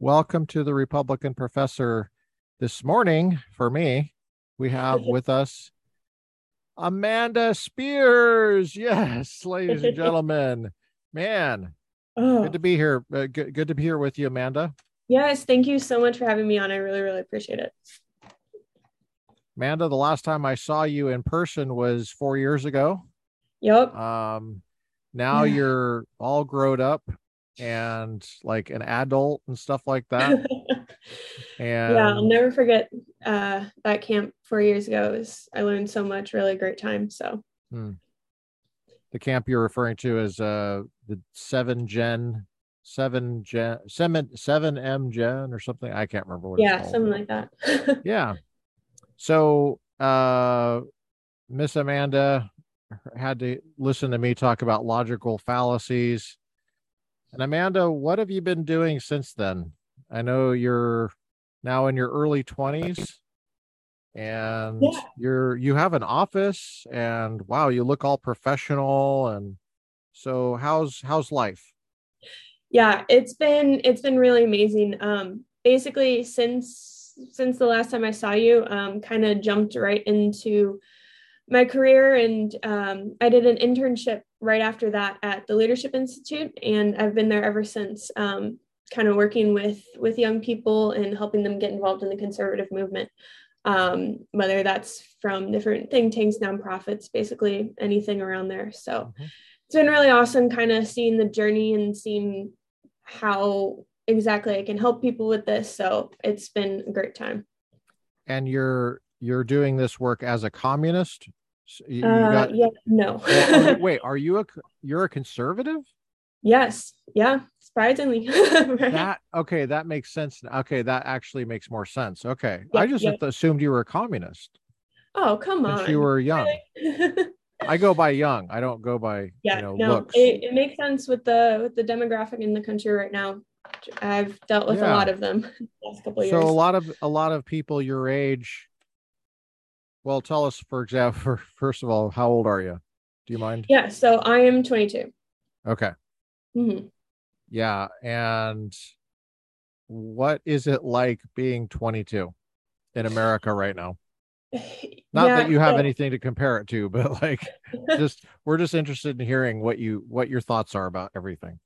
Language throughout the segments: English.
Welcome to the Republican Professor. This morning, for me, we have with us Amanda Spiers. Yes, ladies and gentlemen. Man, Oh, good to be here. Uh, good, good to be here with you, Amanda. yes, thank you so much for having me on. I really, really appreciate it. Amanda, the last time I saw you in person was four years ago. Yep. Um, now you're all grown up and like an adult and stuff like that. And yeah, I'll never forget uh, that camp four years ago. Was, I learned so much, really great time. So, Hmm. The camp you're referring to is uh the seven gen seven gen seven seven M gen or something. I can't remember what yeah, something like that. yeah. So uh Miss Amanda had to listen to me talk about logical fallacies. And Amanda, what have you been doing since then? I know you're now in your early 20s and Yeah. you're you have an office and wow, you look all professional and so how's how's life? yeah, it's been it's been really amazing. Um, basically, since since the last time I saw you, um, kind of jumped right into my career, and um, I did an internship right after that at the Leadership Institute, and I've been there ever since. Um, kind of working with with young people and helping them get involved in the conservative movement um, whether that's from different think tanks nonprofits basically anything around there so Mhm. it's been really awesome kind of seeing the journey and seeing how exactly I can help people with this. So it's been a great time. And you're you're doing this work as a communist? So you- Uh, got- yeah, no. Well, are wait, are you a you're a conservative? yes, yeah, surprisingly. Right? That okay, that makes sense. Okay, that actually makes more sense. Okay, I just yep. assumed you were a communist oh, come on. you were young. I go by young. I don't go by yeah, you know no, it, it makes sense with the with the demographic in the country right now. I've dealt with Yeah. a lot of them the last couple of so years. a lot of a lot of people your age. Well, tell us, for example, first of all, how old are you? Do you mind? yeah, so I am 22. Okay. Mhm. Yeah, and what is it like being 22 in America right now? Not Yeah, that you have so- anything to compare it to, but like just we're just interested in hearing what you what your thoughts are about everything.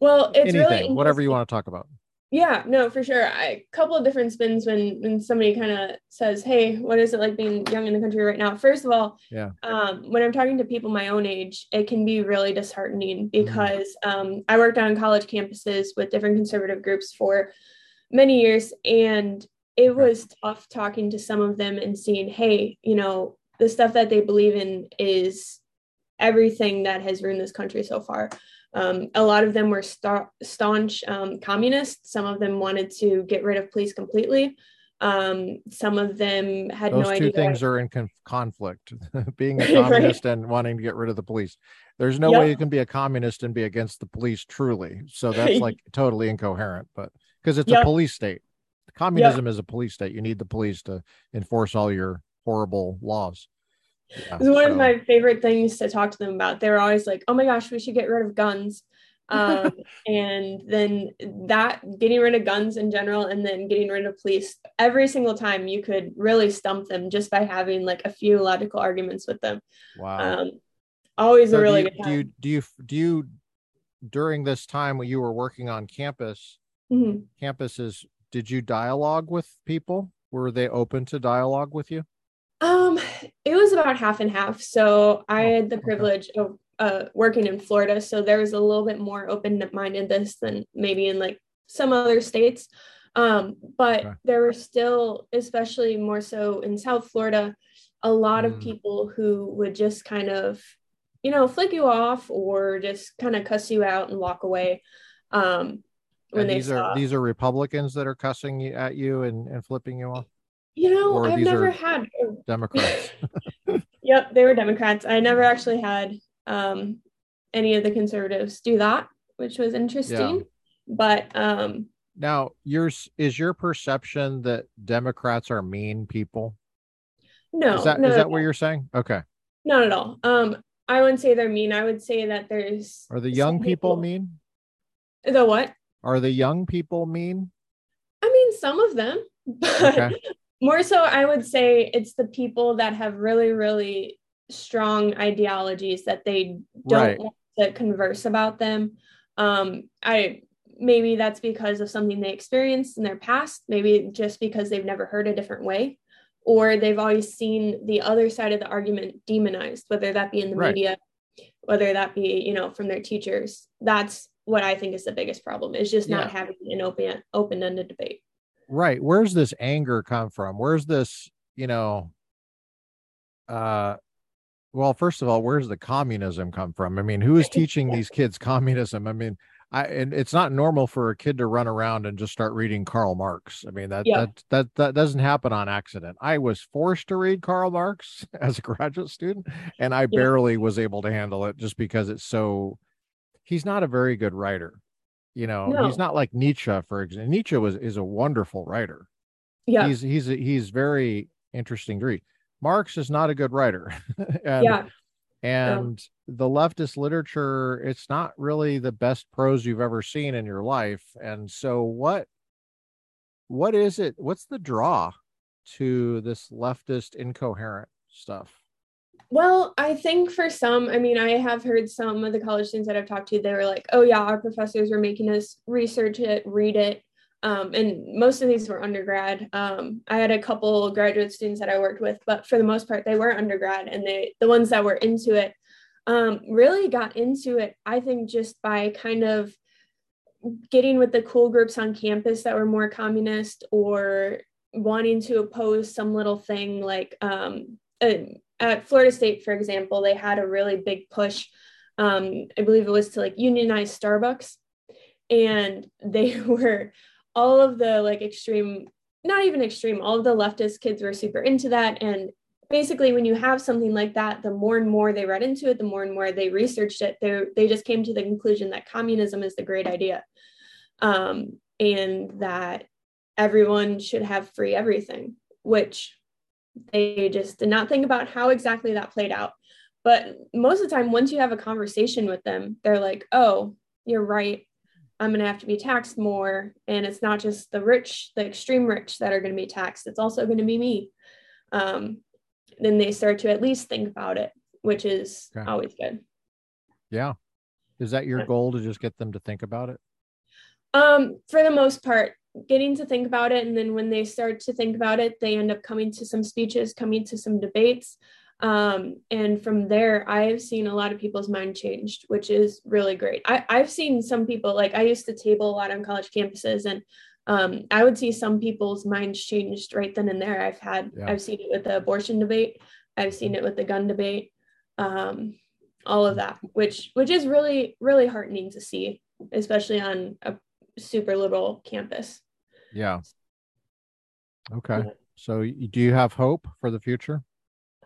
well, it's Anything, really whatever you want to talk about. Yeah, no, for sure. I, a couple of different spins when when somebody kind of says, "Hey, what is it like being young in the country right now?" First of all, Yeah. um, when I'm talking to people my own age, it can be really disheartening Mm-hmm. because um, I worked on college campuses with different conservative groups for many years, and it was tough talking to some of them and seeing, "Hey, you know, the stuff that they believe in is everything that has ruined this country so far." Um, a lot of them were sta- staunch um, communists. Some of them wanted to get rid of police completely. Um, some of them had Those no two things are in conf- conflict. being a Right. communist and wanting to get rid of the police. There's no Yep. way you can be a communist and be against the police truly. So that's like totally incoherent, but because it's a police state. Communism is a police state. You need the police to enforce all your horrible laws. Yeah, It was one so- of my favorite things to talk to them about. They were always like, "Oh my gosh, we should get rid of guns," um, and then that getting rid of guns in general, and then getting rid of police. Every single time, you could really stump them just by having like a few logical arguments with them. wow. Um, always So a really do, good time. do you do you do you during this time when you were working on campus Mhm. campuses did you dialogue with people were they open to dialogue with you Um, it was about half and half. So I Oh, had the privilege of uh, working in Florida, so there was a little bit more open-mindedness than maybe in like some other states. Um, but Okay. there were still, especially more so in South Florida, a lot Mm. of people who would just kind of, you know, flick you off or just kind of cuss you out and walk away. Um, when and they these saw, are these are republicans that are cussing you, at you and, and flipping you off you know, or I've never had democrats Yep, they were Democrats. I never actually had um, any of the conservatives do that, which was interesting. Yeah. But um, now yours is your perception that democrats are mean people no, is that no, is no, that what you're saying okay not at all. Um, I wouldn't say they're mean. I would say that there's are the some young people mean The what? are the young people mean? I mean some of them, but okay. More so, I would say it's the people that have really, really strong ideologies that they don't right. want to converse about them. Um, I maybe that's because of something they experienced in their past, maybe just because they've never heard a different way, or they've always seen the other side of the argument demonized, whether that be in the right. media, whether that be, you know, from their teachers. That's what I think is the biggest problem is just not having an open open-ended debate. Right. Where's this anger come from? Where's this, you know, uh well, first of all, where's the communism come from? I mean, who is teaching these kids communism? I mean, I and it's not normal for a kid to run around and just start reading Karl Marx. I mean that yeah. that that that doesn't happen on accident. I was forced to read Karl Marx as a graduate student, and I yeah. barely was able to handle it just because it's so. He's not a very good writer, you know. No. He's not like Nietzsche, for example. Nietzsche was is a wonderful writer. Yeah, he's he's he's very interesting to read. Marx is not a good writer. and, yeah and yeah. the leftist literature it's not really the best prose you've ever seen in your life and so what what is it what's the draw to this leftist incoherent stuff well i think for some i mean i have heard some of the college students that i've talked to they were like oh yeah our professors were making us research it read it um, and most of these were undergrad. Um, I had a couple graduate students that I worked with, but for the most part, they were undergrad, and they the ones that were into it um, really got into it. I think just by kind of getting with the cool groups on campus that were more communist or wanting to oppose some little thing like um, at Florida State, for example, they had a really big push. Um, I believe it was to like unionize Starbucks, and they were all of the like extreme not even extreme all of the leftist kids were super into that and basically when you have something like that the more and more they read into it the more and more they researched it they they just came to the conclusion that communism is the great idea um, and that everyone should have free everything which they just did not think about how exactly that played out but most of the time once you have a conversation with them they're like oh you're right I'm going to have to be taxed more. And it's not just the rich, the extreme rich that are going to be taxed, it's also going to be me. Um, then they start to at least think about it, which is okay. always good. Yeah. Is that your goal to just get them to think about it? Um, for the most part, getting to think about it. And then when they start to think about it, they end up coming to some speeches, coming to some debates. Um, and from there, I've seen a lot of people's mind changed, which is really great. I, I've seen some people, like I used to table a lot on college campuses, and um, I would see some people's minds changed right then and there. I've had, yeah. I've seen it with the abortion debate, I've seen it with the gun debate, um, all of that, which which is really really heartening to see, especially on a super little campus. Yeah. Okay. So, do you have hope for the future?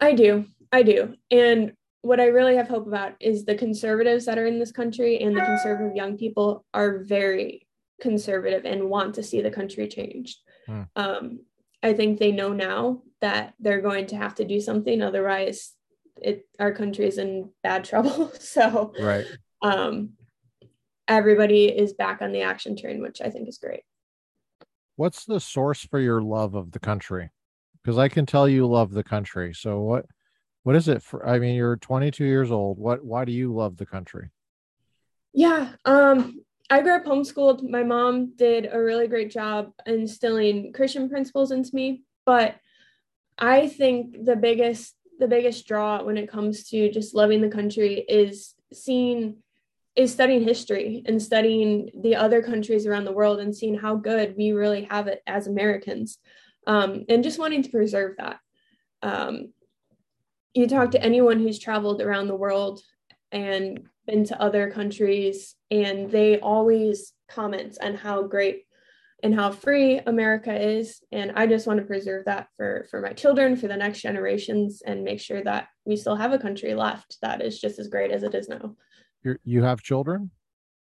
I do. I do. And what I really have hope about is the conservatives that are in this country and the conservative young people are very conservative and want to see the country changed. Hmm. Um, I think they know now that they're going to have to do something, otherwise, it our country is in bad trouble. so, right. Um, everybody is back on the action train, which I think is great. What's the source for your love of the country? because I can tell you love the country. So what what is it for I mean you're 22 years old. What why do you love the country? Yeah, um I grew up homeschooled. My mom did a really great job instilling Christian principles into me, but I think the biggest the biggest draw when it comes to just loving the country is seeing is studying history and studying the other countries around the world and seeing how good we really have it as Americans um, and just wanting to preserve that. Um, you talk to anyone who's traveled around the world and been to other countries, and they always comment on how great and how free America is. And I just want to preserve that for for my children, for the next generations, and make sure that we still have a country left that is just as great as it is now. You you have children?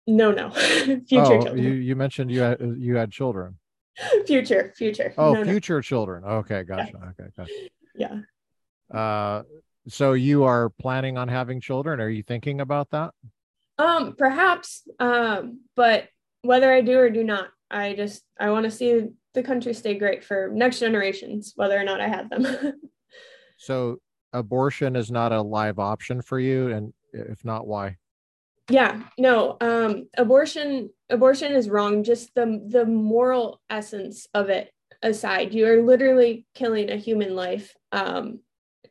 No, no, future oh, children. You you mentioned you had you had children. future, future. Oh, no, future no. children. Okay, gotcha. Yeah. Okay, gotcha. Yeah. Uh, so you are planning on having children? Are you thinking about that? Um, perhaps. Um, but whether I do or do not, I just I want to see the country stay great for next generations, whether or not I had them. so abortion is not a live option for you, and if not, why? Yeah, no. Um, abortion abortion is wrong. Just the the moral essence of it aside, you are literally killing a human life. Um,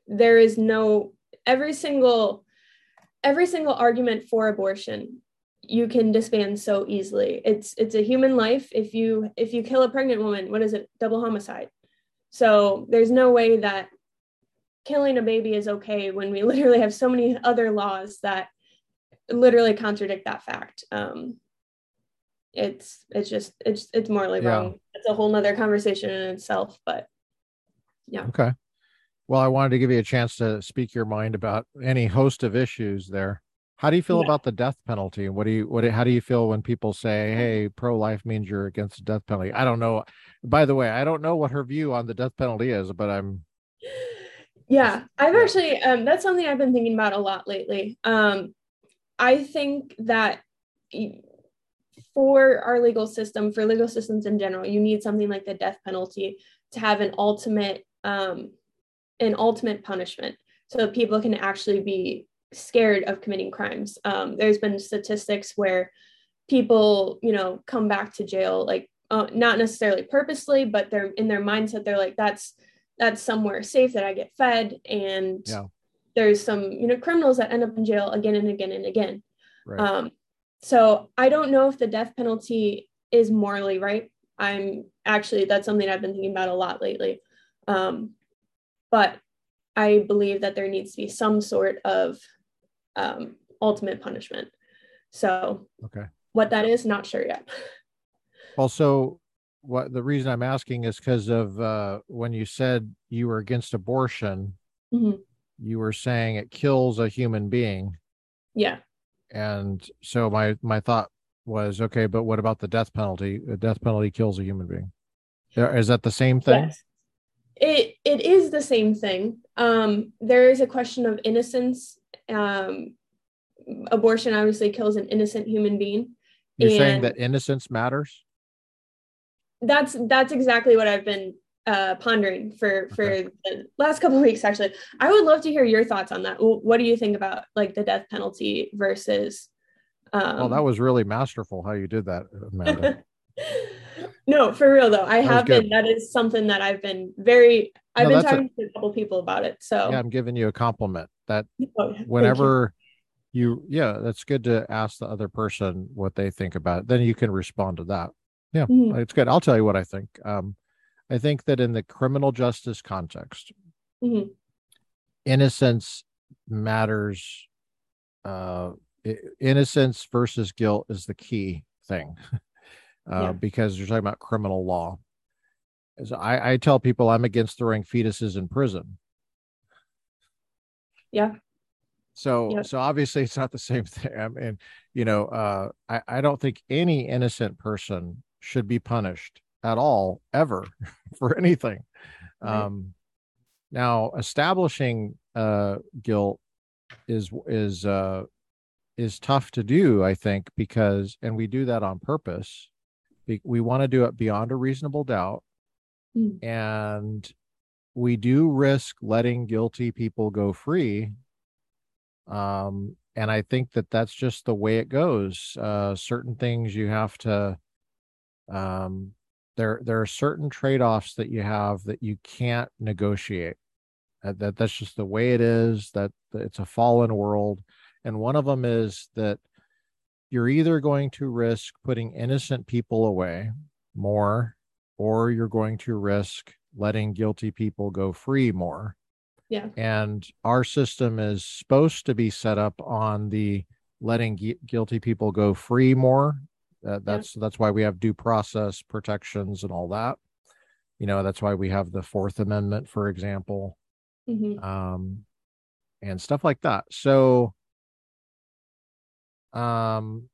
there is no every single every single argument for abortion you can disband so easily it's it's a human life if you if you kill a pregnant woman what is it double homicide so there's no way that killing a baby is okay when we literally have so many other laws that literally contradict that fact um it's it's just it's it's morally yeah. wrong it's a whole nother conversation in itself but yeah okay well, I wanted to give you a chance to speak your mind about any host of issues there. How do you feel yeah. about the death penalty? And what do you what how do you feel when people say, "Hey, pro-life means you're against the death penalty"? I don't know. By the way, I don't know what her view on the death penalty is, but I'm Yeah, I've actually um that's something I've been thinking about a lot lately. Um I think that for our legal system, for legal systems in general, you need something like the death penalty to have an ultimate um an ultimate punishment so people can actually be scared of committing crimes. Um, there's been statistics where people, you know, come back to jail like uh, not necessarily purposely, but they're in their mindset. They're like, that's that's somewhere safe that I get fed, and yeah. There's some you know criminals that end up in jail again and again and again. Right. Um, so I don't know if the death penalty is morally right. I'm actually that's something I've been thinking about a lot lately. Um, but I believe that there needs to be some sort of um, ultimate punishment. So, okay, what that is, not sure yet. Also, what the reason I'm asking is because of uh, when you said you were against abortion, mm-hmm. You were saying it kills a human being. Yeah. And so my my thought was okay, but what about the death penalty? The death penalty kills a human being. Is that the same thing? Yes it it is the same thing. Um, there is a question of innocence. Um, abortion obviously kills an innocent human being. You're saying that innocence matters. That's that's exactly what I've been uh, pondering for for okay. the last couple of weeks. Actually, I would love to hear your thoughts on that. What do you think about like the death penalty versus? Um, well, that was really masterful how you did that, Amanda. no, for real though. I that have been. That is something that I've been very. I've no, been talking a, to a couple people about it. So yeah, I'm giving you a compliment. That oh, whenever you. you, yeah, that's good to ask the other person what they think about it. Then you can respond to that. Yeah, mm-hmm. it's good. I'll tell you what I think. Um, I think that in the criminal justice context, mm-hmm. innocence matters. Uh, innocence versus guilt is the key thing. uh, yeah. because you're talking about criminal law. As I, I tell people, I'm against throwing fetuses in prison. Yeah. So, yep. so obviously it's not the same thing. I mean, you know, uh, I, I don't think any innocent person should be punished at all ever for anything. Right. Um, now, establishing uh, guilt is is uh, is tough to do, I think, because and we do that on purpose we want to do it beyond a reasonable doubt mm. and we do risk letting guilty people go free um, and i think that that's just the way it goes uh, certain things you have to um, there there are certain trade-offs that you have that you can't negotiate uh, that that's just the way it is that, that it's a fallen world and one of them is that you're either going to risk putting innocent people away more or you're going to risk letting guilty people go free more. Yeah. And our system is supposed to be set up on the letting gu- guilty people go free more. Uh, that's yeah. that's why we have due process protections and all that. You know, that's why we have the Fourth Amendment, for example, mm-hmm. um, and stuff like that. So um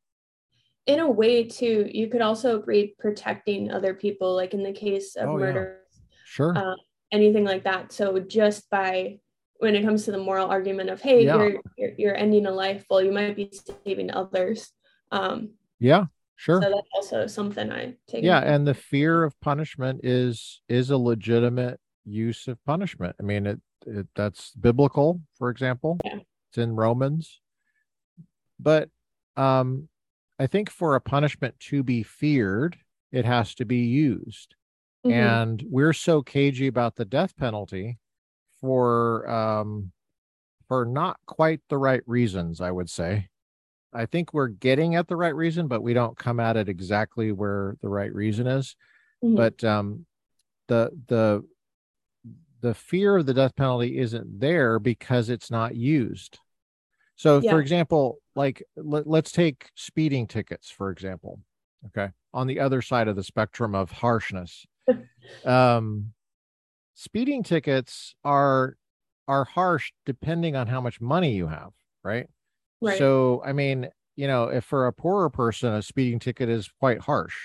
in a way too you could also agree protecting other people like in the case of oh, murder yeah. sure uh, anything like that so just by when it comes to the moral argument of hey yeah. you're, you're, you're ending a life well you might be saving others um yeah Sure. So that's also something I take. Yeah, and the fear of punishment is is a legitimate use of punishment. I mean, it, it that's biblical, for example. Yeah. It's in Romans. But um I think for a punishment to be feared, it has to be used. Mhm. And we're so cagey about the death penalty for um for not quite the right reasons, I would say. I think we're getting at the right reason, but we don't come at it exactly where the right reason is. Mhm. But um the the the fear of the death penalty isn't there because it's not used. So, Yeah. for example, like let, let's take speeding tickets, for example. Okay. On the other side of the spectrum of harshness. um, speeding tickets are are harsh depending on how much money you have, right? Right. So, I mean, you know, if for a poorer person, a speeding ticket is quite harsh.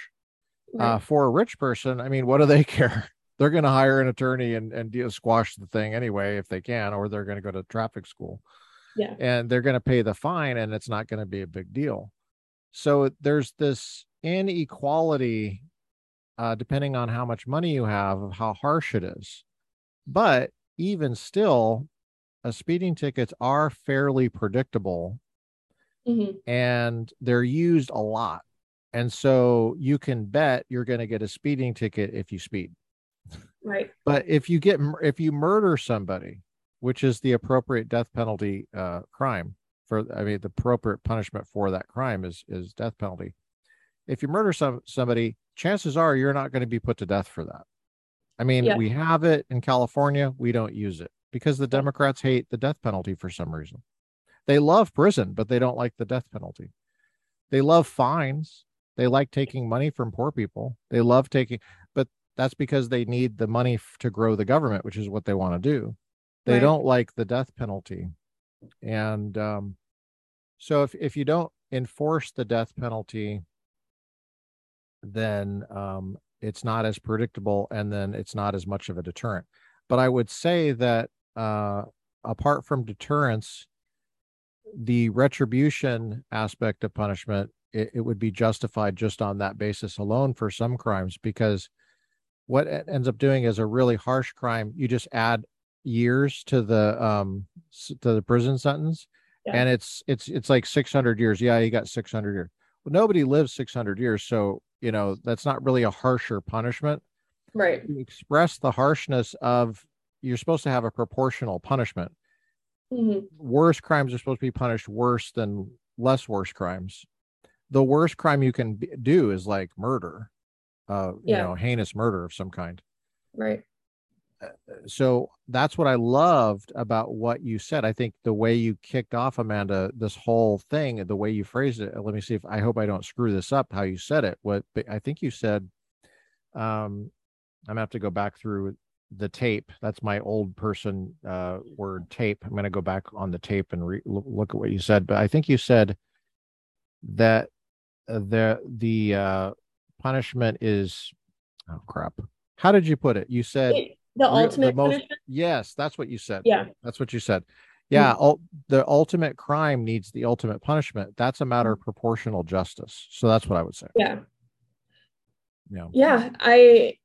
right. Uh, for a rich person, I mean, what do they care? They're going to hire an attorney and and deal, squash the thing anyway if they can, or they're going to go to traffic school yeah. and they're going to pay the fine, and it's not going to be a big deal. So there's this inequality, uh, depending on how much money you have, of how harsh it is. But even still, uh, speeding tickets are fairly predictable Mhm. and they're used a lot. And so you can bet you're going to get a speeding ticket if you speed. Right. But if you get if you murder somebody, which is the appropriate death penalty uh, crime for, I mean, the appropriate punishment for that crime is is death penalty. If you murder some somebody, chances are you're not going to be put to death for that. I mean, Yeah. we have it in California, we don't use it because the Democrats hate the death penalty for some reason. They love prison, but they don't like the death penalty. They love fines. They like taking money from poor people. They love taking, but that's because they need the money f- to grow the government, which is what they want to do. They Right. don't like the death penalty. And um, so if, if you don't enforce the death penalty, then um, it's not as predictable and then it's not as much of a deterrent. But I would say that uh, apart from deterrence, the retribution aspect of punishment, it, it would be justified just on that basis alone for some crimes because what it ends up doing is a really harsh crime. You just add years to the um to the prison sentence Yeah. and it's it's it's like 600 years yeah you got 600 years well nobody lives 600 years so you know that's not really a harsher punishment Right. to express the harshness of you're supposed to have a proportional punishment hmm worse crimes are supposed to be punished worse than less worse crimes. The worst crime you can b- do is like murder, uh, you know, heinous murder of some kind. Right. So that's what I loved about what you said. I think the way you kicked off, Amanda, this whole thing, the way you phrased it. Let me see if I hope I don't screw this up. How you said it? What I think you said. Um, I'm gonna have to go back through the tape. That's my old person uh, word tape. I'm gonna go back on the tape and re- look at what you said. But I think you said that uh, the the uh, punishment is oh crap. How did you put it? You said the ultimate most- punishment. yes. That's what you said. Yeah. That's what you said. Yeah, ul- the ultimate crime needs the ultimate punishment. That's a matter of proportional justice. So that's what I would say. Yeah. Yeah. Yeah. I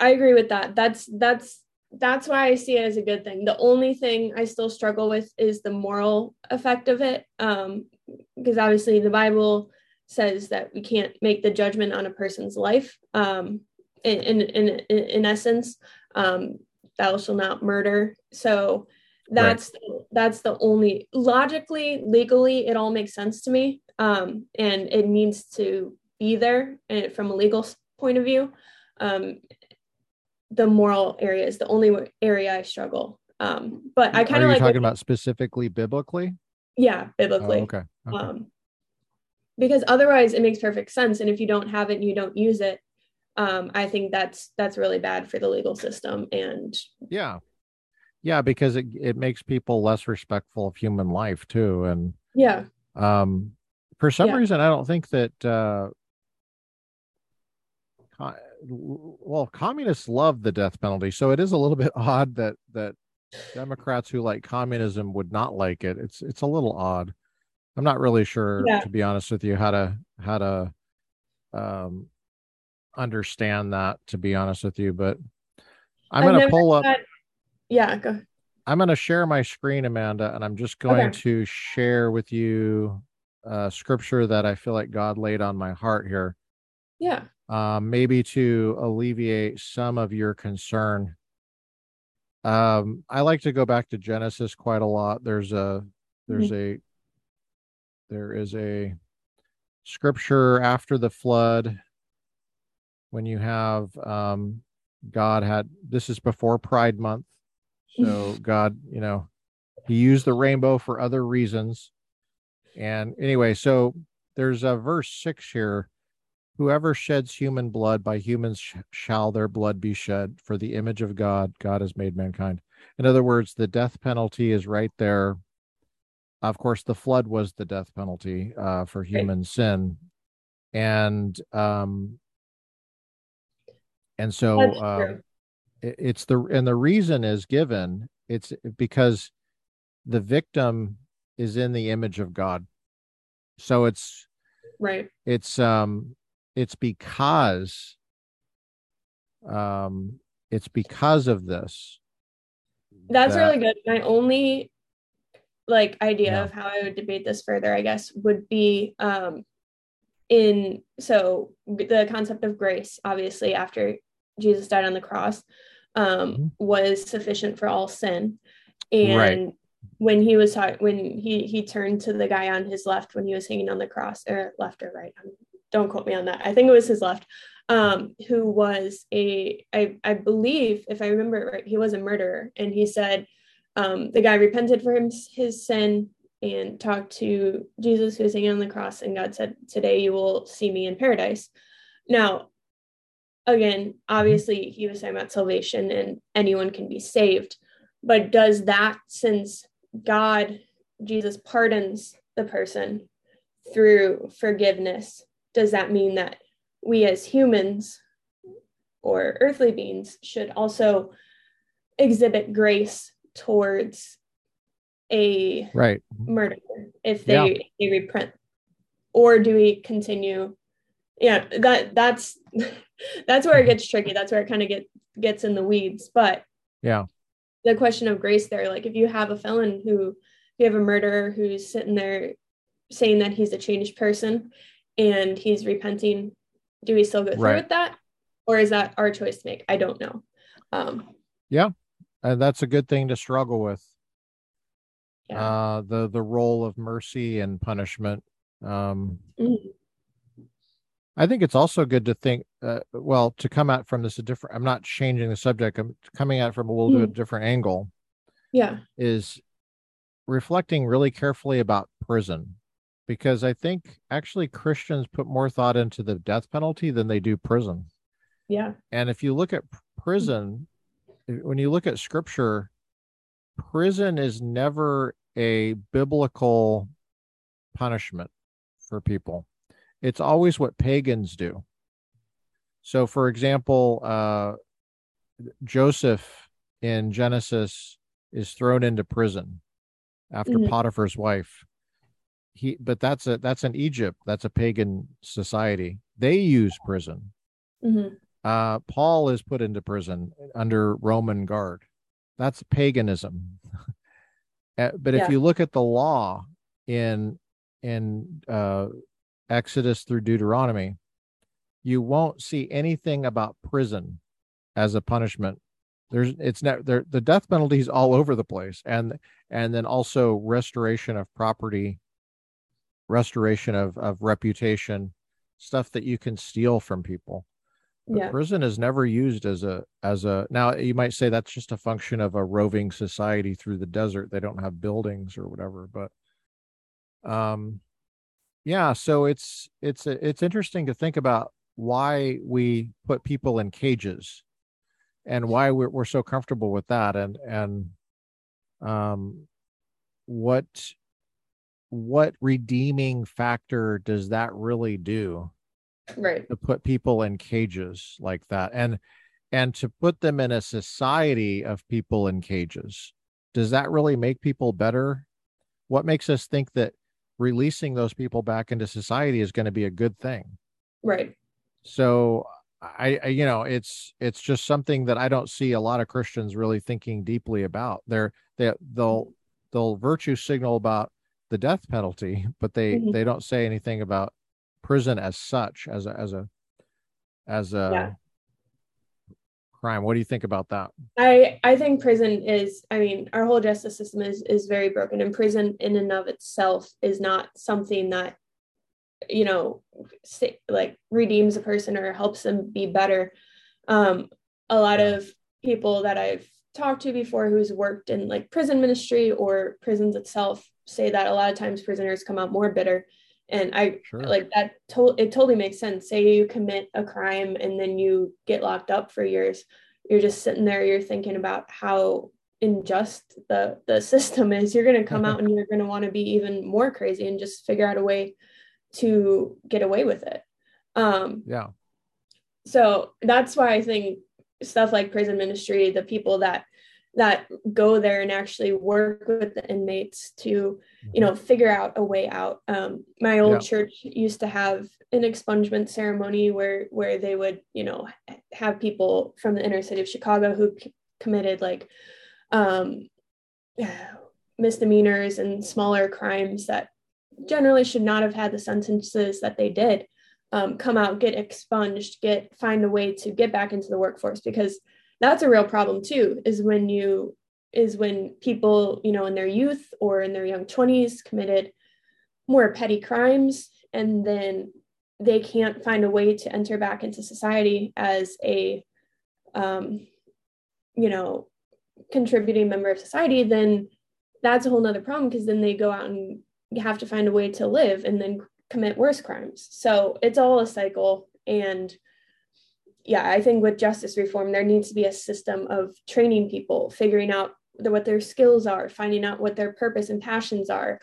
I agree with that. That's that's that's why I see it as a good thing. The only thing I still struggle with is the moral effect of it. Um, because obviously the Bible says that we can't make the judgment on a person's life. Um, in in in, in essence, um, thou shall not murder. So that's that's the only logically, legally, it all makes sense to me. Um, and it needs to be there and from a legal point of view. Um, the moral area is the only area I struggle. Um, but I kind of like talking about specifically biblically? yeah, Oh, biblically. okay. okay. Um, because otherwise it makes perfect sense. And if you don't have it and you don't use it, um, I think that's that's really bad for the legal system. And yeah. Yeah, because it it makes people less respectful of human life too. And yeah, um for some Yeah. reason I don't think that uh well, communists love the death penalty, so it is a little bit odd that that Democrats who like communism would not like it. It's it's a little odd. I'm not really sure, Yeah. to be honest with you, how to how to um, understand that to be honest with you, but I'm going to pull up. Yeah, go. I'm going to share my screen, Amanda, and I'm just going okay. to share with you uh, scripture that I feel like God laid on my heart here. Yeah. Um, maybe to alleviate some of your concern. Um, I like to go back to Genesis quite a lot. There's a there's mm-hmm. a there is a scripture after the flood when you have um, God had this is before Pride Month, so God, you know, He used the rainbow for other reasons. And anyway, so there's a verse six here. Whoever sheds human blood, by humans sh- shall their blood be shed. For the image of God, God has made mankind. In other words, the death penalty is right there. Of course, the flood was the death penalty uh, for human right. sin, and um, and so uh, it, it's the and the reason is given. It's because the victim is in the image of God. So it's right. It's um it's because um it's because of this. That's that, really good. My only like idea yeah. of how I would debate this further, I guess, would be um in so the concept of grace, obviously, after Jesus died on the cross, um, mm-hmm. was sufficient for all sin. And right when he was talking when he he turned to the guy on his left when he was hanging on the cross or left or right don't quote me on that. I think it was his left um who was a i i believe if i remember it right he was a murderer. And he said um the guy repented for him his sin and talked to jesus who was hanging on the cross. And god said today you will see me in paradise. Now again obviously he was talking about salvation and anyone can be saved. But does that since God, Jesus pardons the person through forgiveness, does that mean that we as humans or earthly beings should also exhibit grace towards a right. murderer if they, yeah. they repent? Or do we continue? Yeah that that's that's where it gets tricky. That's where it kind of get gets in the weeds. But yeah. the question of grace there. Like if you have a felon who you have a murderer who's sitting there saying that he's a changed person and he's repenting, do we still go through right. with that? Or is that our choice to make? I don't know. Um, yeah. And that's a good thing to struggle with. Yeah. Uh, the the role of mercy and punishment. Um, mm-hmm. I think it's also good to think, uh, well, to come at from this a different. I'm not changing the subject. I'm coming at from a little mm. bit different angle. Yeah, is reflecting really carefully about prison, because I think actually Christians put more thought into the death penalty than they do prison. Yeah, and if you look at prison, when you look at Scripture, prison is never a biblical punishment for people it's always what pagans do. So, for example, uh, Joseph in Genesis is thrown into prison after mm-hmm. Potiphar's wife. He, but that's a that's an Egypt. That's a pagan society. They use prison. Mm-hmm. Uh, Paul is put into prison under Roman guard. That's paganism. Uh, but yeah. if you look at the law in in uh, Exodus through Deuteronomy, you won't see anything about prison as a punishment. There's it's not there the death penalty is all over the place and and then also restoration of property, restoration of of reputation, stuff that you can steal from people. But yeah. prison is never used as a as a now you might say that's just a function of a roving society through the desert. They don't have buildings or whatever, but um yeah so it's it's it's interesting to think about why we put people in cages and why we're, we're so comfortable with that and and um what what redeeming factor does that really do right to put people in cages like that and and to put them in a society of people in cages does that really make people better what makes us think that releasing those people back into society is going to be a good thing. Right. so I, I, you know it's it's just something that i don't see a lot of christians really thinking deeply about they're they they'll they'll virtue signal about the death penalty but they mm-hmm. they don't say anything about prison as such as a as a as a yeah. crime what do you think about that i i think prison is i mean our whole justice system is is very broken and prison in and of itself is not something that you know like redeems a person or helps them be better um a lot of people that i've talked to before who's worked in like prison ministry or prisons itself say that a lot of times prisoners come out more bitter and i sure. like that to- it totally makes sense say you commit a crime and then you get locked up for years you're just sitting there you're thinking about how unjust the the system is you're going to come out and you're going to want to be even more crazy and just figure out a way to get away with it. Um, yeah. So that's why I think stuff like prison ministry, the people that that go there and actually work with the inmates to you mm-hmm. know figure out a way out um, my old yeah. church used to have an expungement ceremony where where they would you know have people from the inner city of chicago who c- committed like um, misdemeanors and smaller crimes that generally should not have had the sentences that they did um, come out, get expunged, get find a way to get back into the workforce because that's a real problem too. Is when you is when people you know in their youth or in their young 20s committed more petty crimes and then they can't find a way to enter back into society as a um, you know contributing member of society then that's a whole nother problem because then they go out and have to find a way to live and then commit worse crimes. So it's all a cycle. And yeah, I think with justice reform, there needs to be a system of training people, figuring out what their skills are, finding out what their purpose and passions are,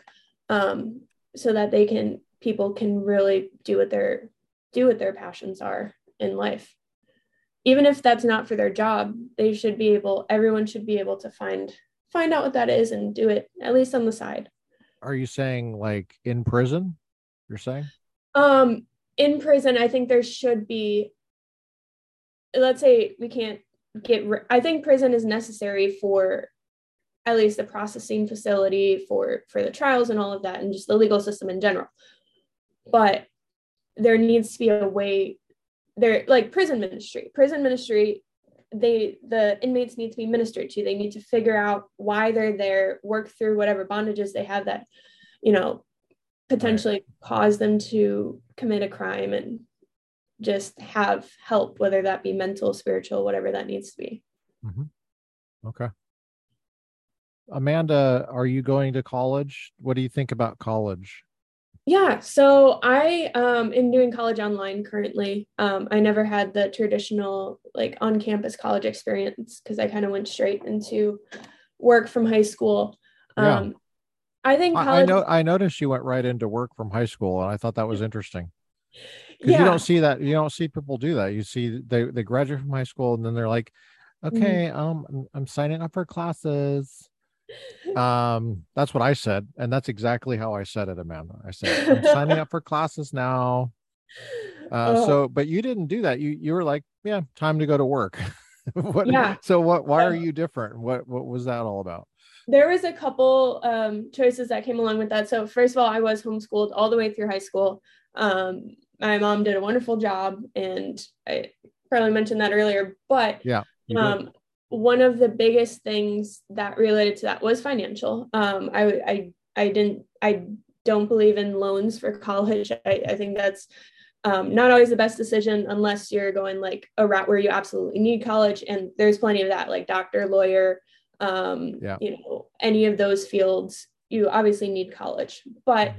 um, so that they can people can really do what their do what their passions are in life. Even if that's not for their job, they should be able. Everyone should be able to find find out what that is and do it at least on the side are you saying like in prison? You're saying? Um, in prison, I think there should be. Let's say we can't get. I think prison is necessary for at least the processing facility for for the trials and all of that, and just the legal system in general. But there needs to be a way. There, like prison ministry. Prison ministry they the inmates need to be ministered to they need to figure out why they're there work through whatever bondages they have that you know potentially cause them to commit a crime and just have help whether that be mental spiritual whatever that needs to be mm-hmm. okay amanda are you going to college what do you think about college yeah, so I um, am doing college online currently. Um, I never had the traditional like on campus college experience because I kind of went straight into work from high school. Um, yeah. I think college... I, I know I noticed you went right into work from high school, and I thought that was interesting. Because yeah. you don't see that, you don't see people do that. You see they they graduate from high school, and then they're like, mm-hmm. "Okay, mm-hmm. um, I'm signing up for classes." um that's what i said and that's exactly how i said it amanda i said i'm signing up for classes now uh oh. so but you didn't do that you you were like yeah time to go to work what yeah. so what why are you different what what was that all about there was a couple um choices that came along with that so first of all i was homeschooled all the way through high school um my mom did a wonderful job and i probably mentioned that earlier but yeah um one of the biggest things that related to that was financial. Um, I, I, I didn't, I don't believe in loans for college. I, I think that's um, not always the best decision unless you're going like a route where you absolutely need college. And there's plenty of that, like doctor, lawyer, um, yeah. you know, any of those fields, you obviously need college. But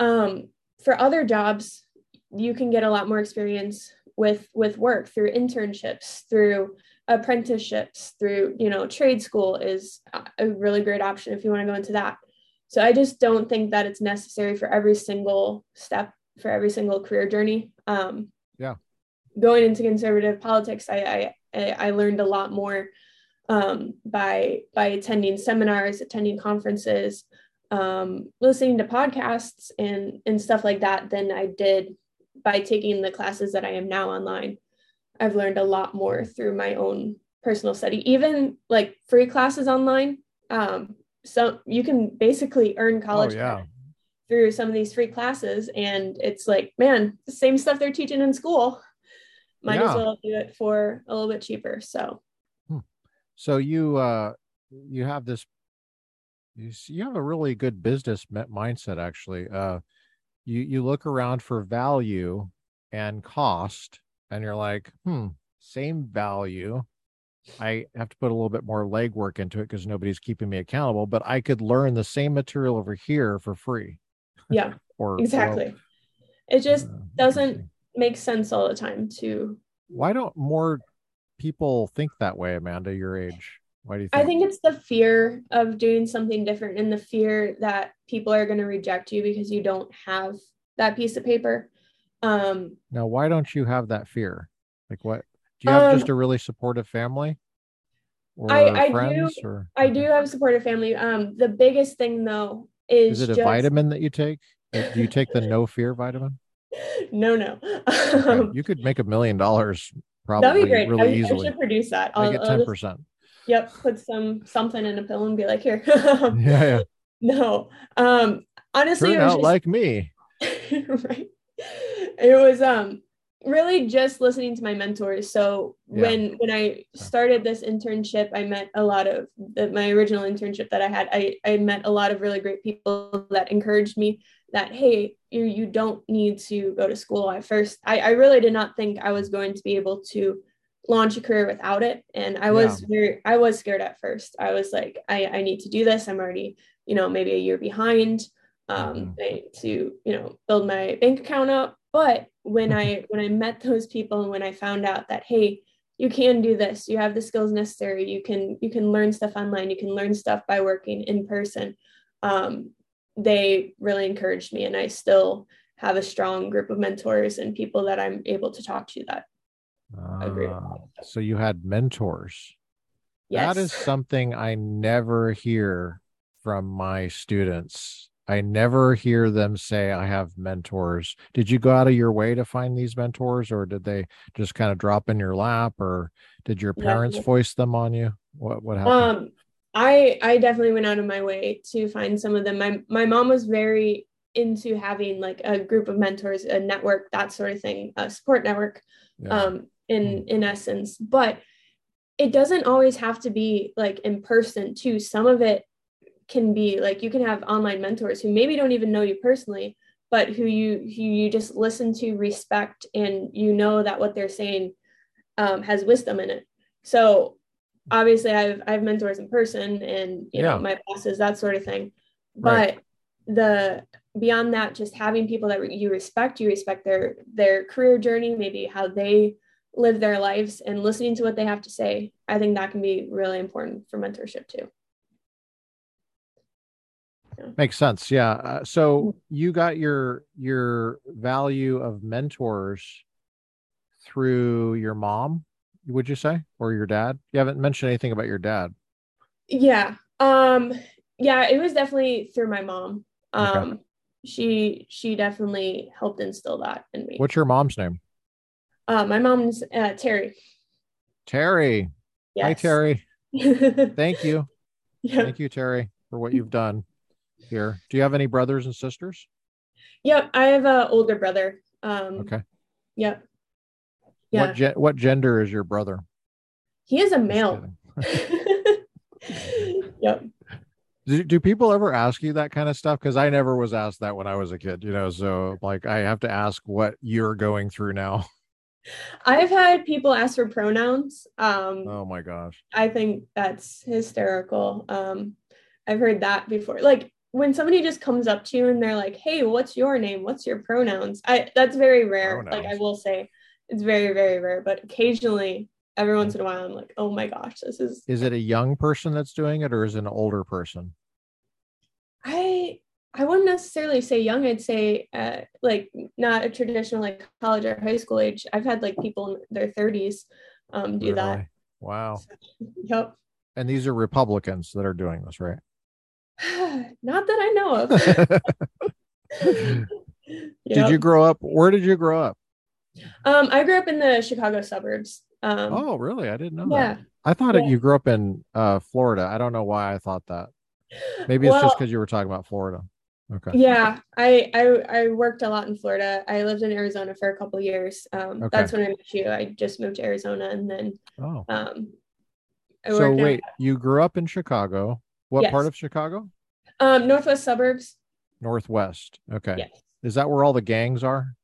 mm-hmm. um, for other jobs, you can get a lot more experience with with work through internships, through apprenticeships through you know trade school is a really great option if you want to go into that so i just don't think that it's necessary for every single step for every single career journey um yeah going into conservative politics i i i learned a lot more um by by attending seminars attending conferences um listening to podcasts and and stuff like that than i did by taking the classes that I am now online, I've learned a lot more through my own personal study. Even like free classes online, um, so you can basically earn college oh, yeah. through some of these free classes, and it's like, man, the same stuff they're teaching in school. Might yeah. as well do it for a little bit cheaper. So. So you uh, you have this, you, you have a really good business mindset actually. Uh, you you look around for value and cost and you're like hmm same value. I have to put a little bit more legwork into it because nobody's keeping me accountable but i could learn the same material over here for free. Yeah or exactly. Well, it just uh, doesn't make sense all the time to why don't more people think that way amanda your age why do you think? I think it's the fear of doing something different and the fear that people are going to reject you because you don't have that piece of paper. Um, now, why don't you have that fear? Like, what do you have? Um, just a really supportive family? Or I, I do. Or? I do have a supportive family. Um, the biggest thing though is is it a vitamin that you take? Do you take the no fear vitamin? No, no. okay. You could make a million dollars probably That'd be great. really I, easily. I should produce that. I'll, get ten percent. Yep, put some something in a pill and be like, here. yeah, yeah. No. Um honestly, Turn out just... like me. right. It was um really just listening to my mentors. So yeah. when when I started this internship, I met a lot of the, my original internship that I had. I I met a lot of really great people that encouraged me that hey, you you don't need to go to school. At first, I I really did not think I was going to be able to launch a career without it and i was yeah. very i was scared at first i was like i i need to do this i'm already you know maybe a year behind um mm-hmm. to you know build my bank account up but when i when i met those people and when i found out that hey you can do this you have the skills necessary you can you can learn stuff online you can learn stuff by working in person um they really encouraged me and i still have a strong group of mentors and people that i'm able to talk to that uh, so you had mentors. Yes. That is something I never hear from my students. I never hear them say I have mentors. Did you go out of your way to find these mentors or did they just kind of drop in your lap or did your parents yeah. voice them on you? What what happened? Um I I definitely went out of my way to find some of them. My my mom was very into having like a group of mentors, a network, that sort of thing, a support network. Yeah. Um in mm. in essence but it doesn't always have to be like in person too some of it can be like you can have online mentors who maybe don't even know you personally but who you who you just listen to respect and you know that what they're saying um, has wisdom in it so obviously i've i've mentors in person and you yeah. know my bosses that sort of thing but right. the beyond that just having people that you respect you respect their their career journey maybe how they live their lives and listening to what they have to say i think that can be really important for mentorship too yeah. makes sense yeah uh, so mm-hmm. you got your your value of mentors through your mom would you say or your dad you haven't mentioned anything about your dad yeah um yeah it was definitely through my mom um okay. she she definitely helped instill that in me what's your mom's name uh, my mom's uh, Terry. Terry. Yes. Hi, Terry. Thank you. Yep. Thank you, Terry, for what you've done here. Do you have any brothers and sisters? Yep, I have an older brother. Um, okay. Yep. Yeah. What ge- what gender is your brother? He is a male. yep. Do, do people ever ask you that kind of stuff? Because I never was asked that when I was a kid, you know. So like, I have to ask what you're going through now. I've had people ask for pronouns. Um, oh my gosh. I think that's hysterical. Um, I've heard that before. Like when somebody just comes up to you and they're like, "Hey, what's your name? What's your pronouns?" I that's very rare. Pronouns. Like I will say, it's very very rare. But occasionally, every once in a while, I'm like, "Oh my gosh, this is." Is it a young person that's doing it, or is it an older person? I I wouldn't necessarily say young. I'd say uh, like not a traditional like college or high school age. I've had like people in their 30s um, do really? that. Wow. yep. And these are Republicans that are doing this, right? not that I know of. Did you grow up? Where did you grow up? Um, I grew up in the Chicago suburbs. Um, oh, really? I didn't know yeah. that. I thought Yeah. it, you grew up in uh, Florida. I don't know why I thought that. Maybe it's just because you were talking about Florida. Okay. Yeah, I, I I worked a lot in Florida. I lived in Arizona for a couple years. Um, Okay. That's when I met you. I just moved to Arizona, and then Oh, um, I so wait, you grew up in Chicago. What part of Chicago? um, northwest suburbs. Northwest. Okay. Yes. Is that where all the gangs are?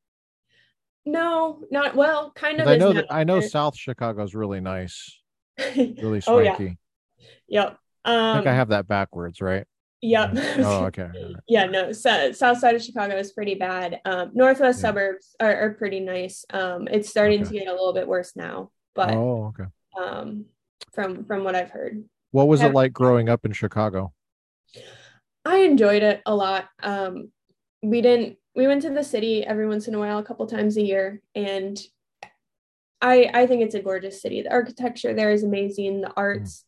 No, not well. Kind of. I know that I know South Chicago's really nice, really swanky. Oh, yeah. Yep. I Um, think I have that backwards, right? Yep. Oh, okay. yeah, no. So, south side of Chicago is pretty bad. Um, northwest Yeah. suburbs are, are pretty nice. Um, it's starting Okay. to get a little bit worse now, but Oh, okay. um, from from what I've heard. What was it like growing up in Chicago? I enjoyed it a lot. Um, we didn't. We went to the city every once in a while, a couple times a year, and I I think it's a gorgeous city. The architecture there is amazing. The arts,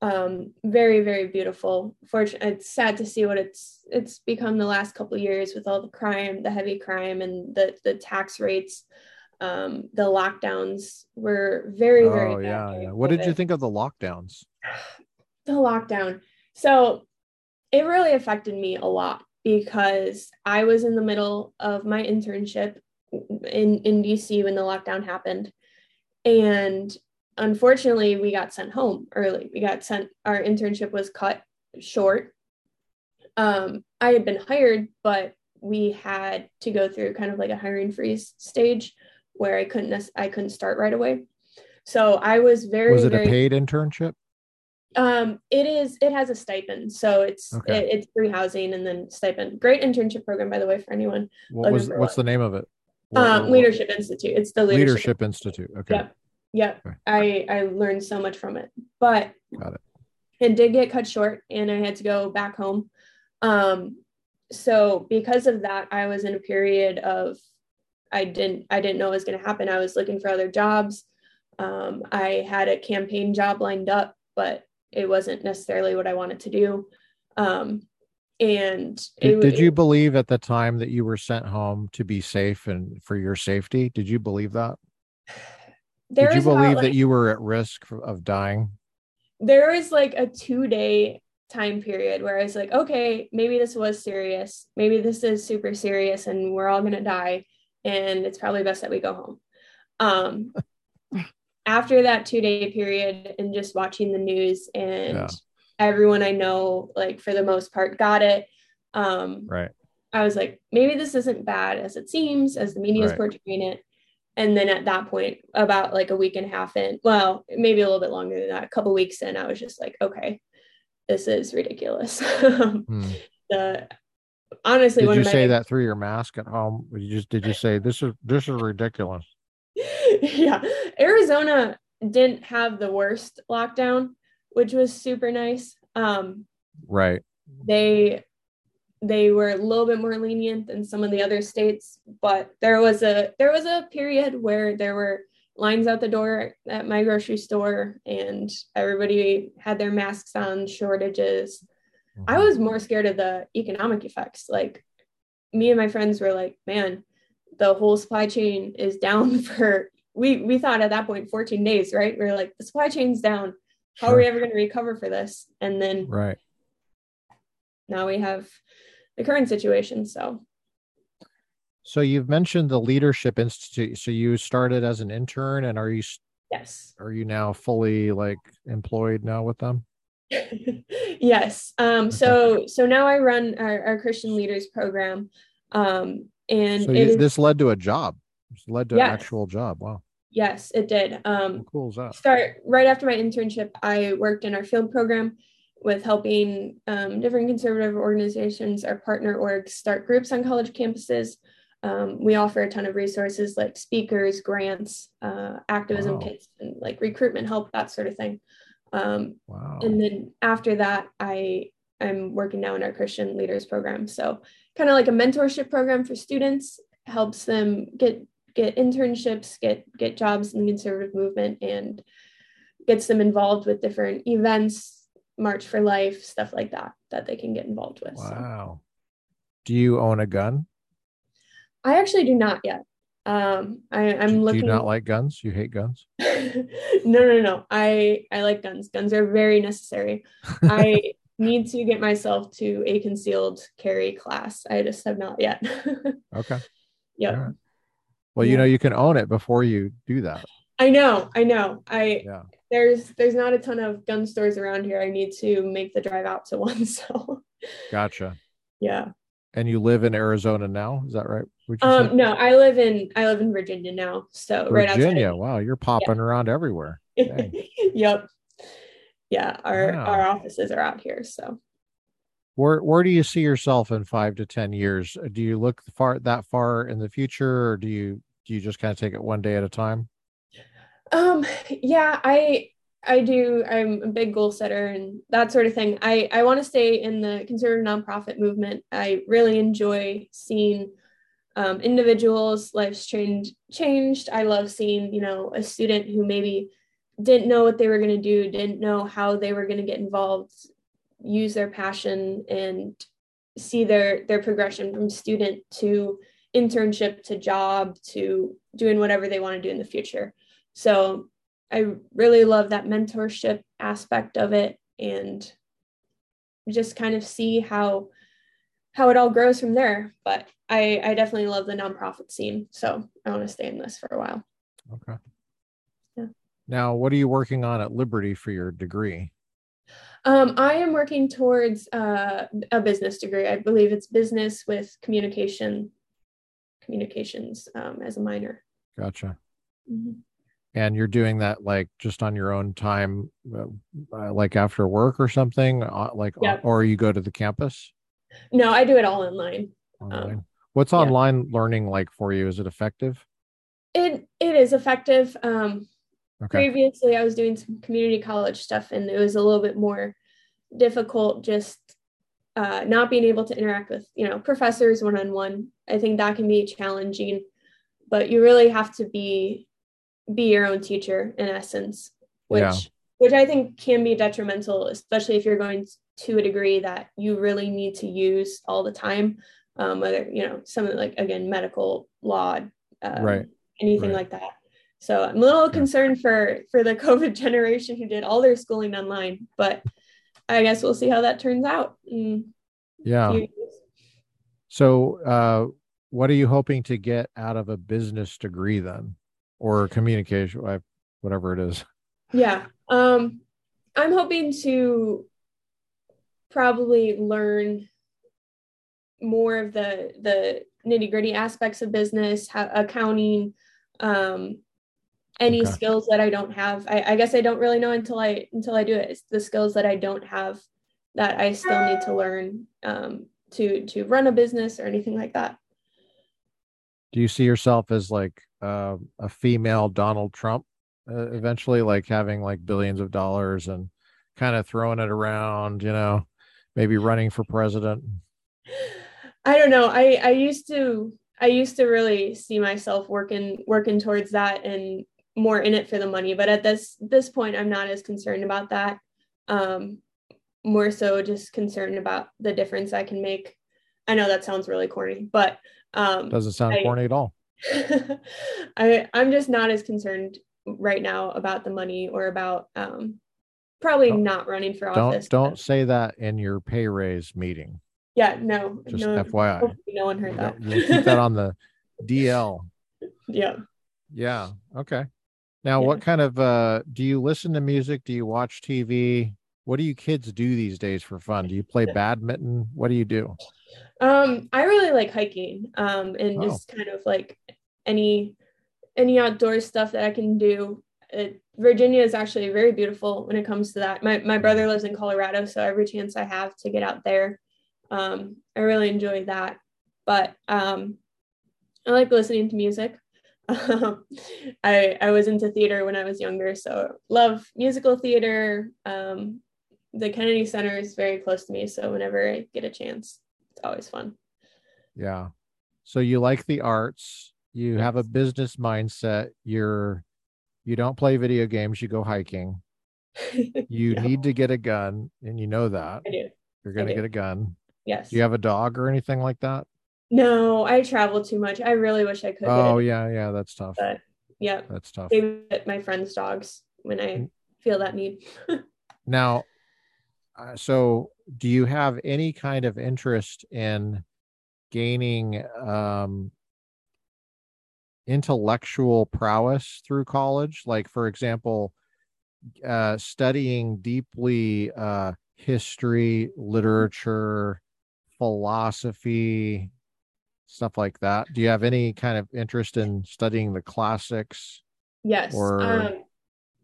um, very very beautiful. Fortunately, it's sad to see what it's it's become the last couple years with all the crime, the heavy crime, and the the tax rates. Um, the lockdowns were very very Oh, bad yeah, yeah. What did you think of the lockdowns? the lockdown. So it really affected me a lot because I was in the middle of my internship in, in DC when the lockdown happened. And unfortunately, we got sent home early. We got sent, our internship was cut short. Um, I had been hired, but we had to go through kind of like a hiring freeze stage where I couldn't, I couldn't start right away. So I was very, Was it very a paid internship? Um, it is. It has a stipend, so it's Okay. it, it's free housing and then stipend. Great internship program, by the way, for anyone. What was what's one. the name of it? What- Um, what- Leadership Institute. It's the leadership. Leadership Institute. Okay. Yep. Yep. Okay. I I learned so much from it, but Got it. it did get cut short, and I had to go back home. Um, so because of that, I was in a period of I didn't I didn't know what was going to happen. I was looking for other jobs. Um, I had a campaign job lined up, but it wasn't necessarily what I wanted to do. Um, and Did, it, did you believe at the time that you were sent home to be safe and for your safety? Did you believe that? there did you believe like- that you were at risk of dying? there was like a two day time period where I was like, okay, maybe this was serious. Maybe this is super serious and we're all going to die. And it's probably best that we go home. Um, after that two day period and just watching the news and Yeah. everyone I know, like for the most part, got it. Um, Right. I was like, maybe this isn't bad as it seems, as the media is Right. portraying it. And then at that point, about like a week and a half in, well, maybe a little bit longer than that, a couple weeks in, I was just like, okay, this is ridiculous. Hmm. the honestly, Did you say that through your mask at home? You just did you say this is this is ridiculous? yeah, Arizona didn't have the worst lockdown, which was super nice. Um, Right. they they were a little bit more lenient than some of the other states but there was a there was a period where there were lines out the door at my grocery store and everybody had their masks on shortages i Mhm. was more scared of the economic effects like me and my friends were like man the whole supply chain is down for we we thought at that point 14 days right we are like the supply chain's down how are we ever going to recover for this and then Right. now we have the current situation. So So you've mentioned the Leadership Institute. So you started as an intern, and are you yes, are you now fully like employed now with them? yes. Um, so so now I run our, our Christian Leaders Program, um, and So you, is- this led to a job. This led to Yes. an actual job. Wow. yes, it did. Um, How cool is that? start right after my internship i worked in our field program with helping um, different conservative organizations our partner orgs start groups on college campuses um, we offer a ton of resources like speakers grants uh, activism Wow. kits and like recruitment help that sort of thing um, Wow. and then after that i i'm working now in our christian leaders program so kind of like a mentorship program for students helps them get get internships get get jobs in the conservative movement and gets them involved with different events march for life stuff like that that they can get involved with so Wow. Do you own a gun? I actually do not yet. Um, I, I'm do, looking. Do you not like guns? You hate guns? no, no, no. I I like guns. Guns are very necessary. I need to get myself to a concealed carry class. I just have not yet. Okay. yep. Right. Well, you know, you can own it before you do that. I know. I know. I Yeah. there's there's not a ton of gun stores around here. I need to make the drive out to one. So Gotcha. yeah. And you live in Arizona now? Is that right? You say? Um, no, I live in I live in Virginia now. So right outside. Virginia. Wow, you're popping around everywhere. Yep. Yeah, our Wow. our offices are out here. So Where where do you see yourself in five to ten years? Do you look far that far in the future, or do you do you just kind of take it one day at a time? um yeah, I I do I'm a big goal setter and that sort of thing. I I want to stay in the conservative nonprofit movement. I really enjoy seeing um, individuals' lives changed changed. I love seeing, you know, a student who maybe didn't know what they were going to do, didn't know how they were going to get involved, use their passion and see their their progression from student to internship to job to doing whatever they want to do in the future. So I really love that mentorship aspect of it and just kind of see how how it all grows from there. But I, I definitely love the nonprofit scene. So I want to stay in this for a while. Okay. Yeah. Now, what are you working on at Liberty for your degree? Um, I am working towards uh, a business degree. I believe it's business with communication, communications um, as a minor. Gotcha. Mhm. And you're doing that like just on your own time, uh, uh, like after work or something, uh, like, Yeah. or you go to the campus No, I do it all online. online. What's yeah. online learning like for you? Is it effective? It it is effective. Um, Okay. previously, I was doing some community college stuff, and it was a little bit more difficult just uh, not being able to interact with you know professors one on one. I think that can be challenging, but you really have to be be your own teacher in essence, which Yeah. which I think can be detrimental, especially if you're going to a degree that you really need to use all the time. Um, whether you know something like again medical law, um, Right. anything Right. like that. So I'm a little concerned for for the COVID generation who did all their schooling online, but I guess we'll see how that turns out. Yeah. So, uh, what are you hoping to get out of a business degree then, or communication, whatever it is? Yeah. Um, I'm hoping to probably learn more of the the nitty gritty aspects of business, how, accounting, um, any Okay. skills that I don't have. I, I guess I don't really know until I until I do it. It's the skills that I don't have that I still need to learn um, to to run a business or anything like that. Do you see yourself as like uh, a female Donald Trump uh, eventually, like having like billions of dollars and kind of throwing it around, you know, maybe running for president? I don't know. I I used to I used to really see myself working working towards that and more in it for the money. But at this this point, I'm not as concerned about that. Um, more so just concerned about the difference I can make. I know that sounds really corny, but um, Doesn't sound I- corny at all. I I'm just not as concerned right now about the money or about um, probably Don't- not running for office Don't don't say that in your pay raise meeting. Yeah, no, Just no. FYI. No one heard that. You'll keep that on the DL. yeah. Yeah. Okay. Now, Yeah. what kind of uh do you listen to music? Do you watch TV? What do you kids do these days for fun? Do you play badminton? What do you do? Um, I really like hiking, um, and Oh. just kind of like any any outdoor stuff that I can do. It, Virginia is actually very beautiful when it comes to that. My my brother lives in Colorado, so every chance I have to get out there, um, I really enjoy that. But um, I like listening to music. Um, I I was into theater when I was younger, so love musical theater. Um, the Kennedy Center is very close to me, so whenever I get a chance, it's always fun. Yeah. So you like the arts, you have a business mindset, you're you don't play video games, you go hiking. You Yeah, need to get a gun, and you know that. I do. You're going to do. get a gun. Yes. Do you have a dog or anything like that? No, I travel too much. I really wish I could. Oh yeah, yeah, that's tough. But yeah, that's tough. Babysit my friends' dogs when I feel that need. now, uh, so do you have any kind of interest in gaining um, intellectual prowess through college? Like, for example, uh, studying deeply uh, history, literature, philosophy, stuff like that. Do you have any kind of interest in studying the classics? Yes. Or, um,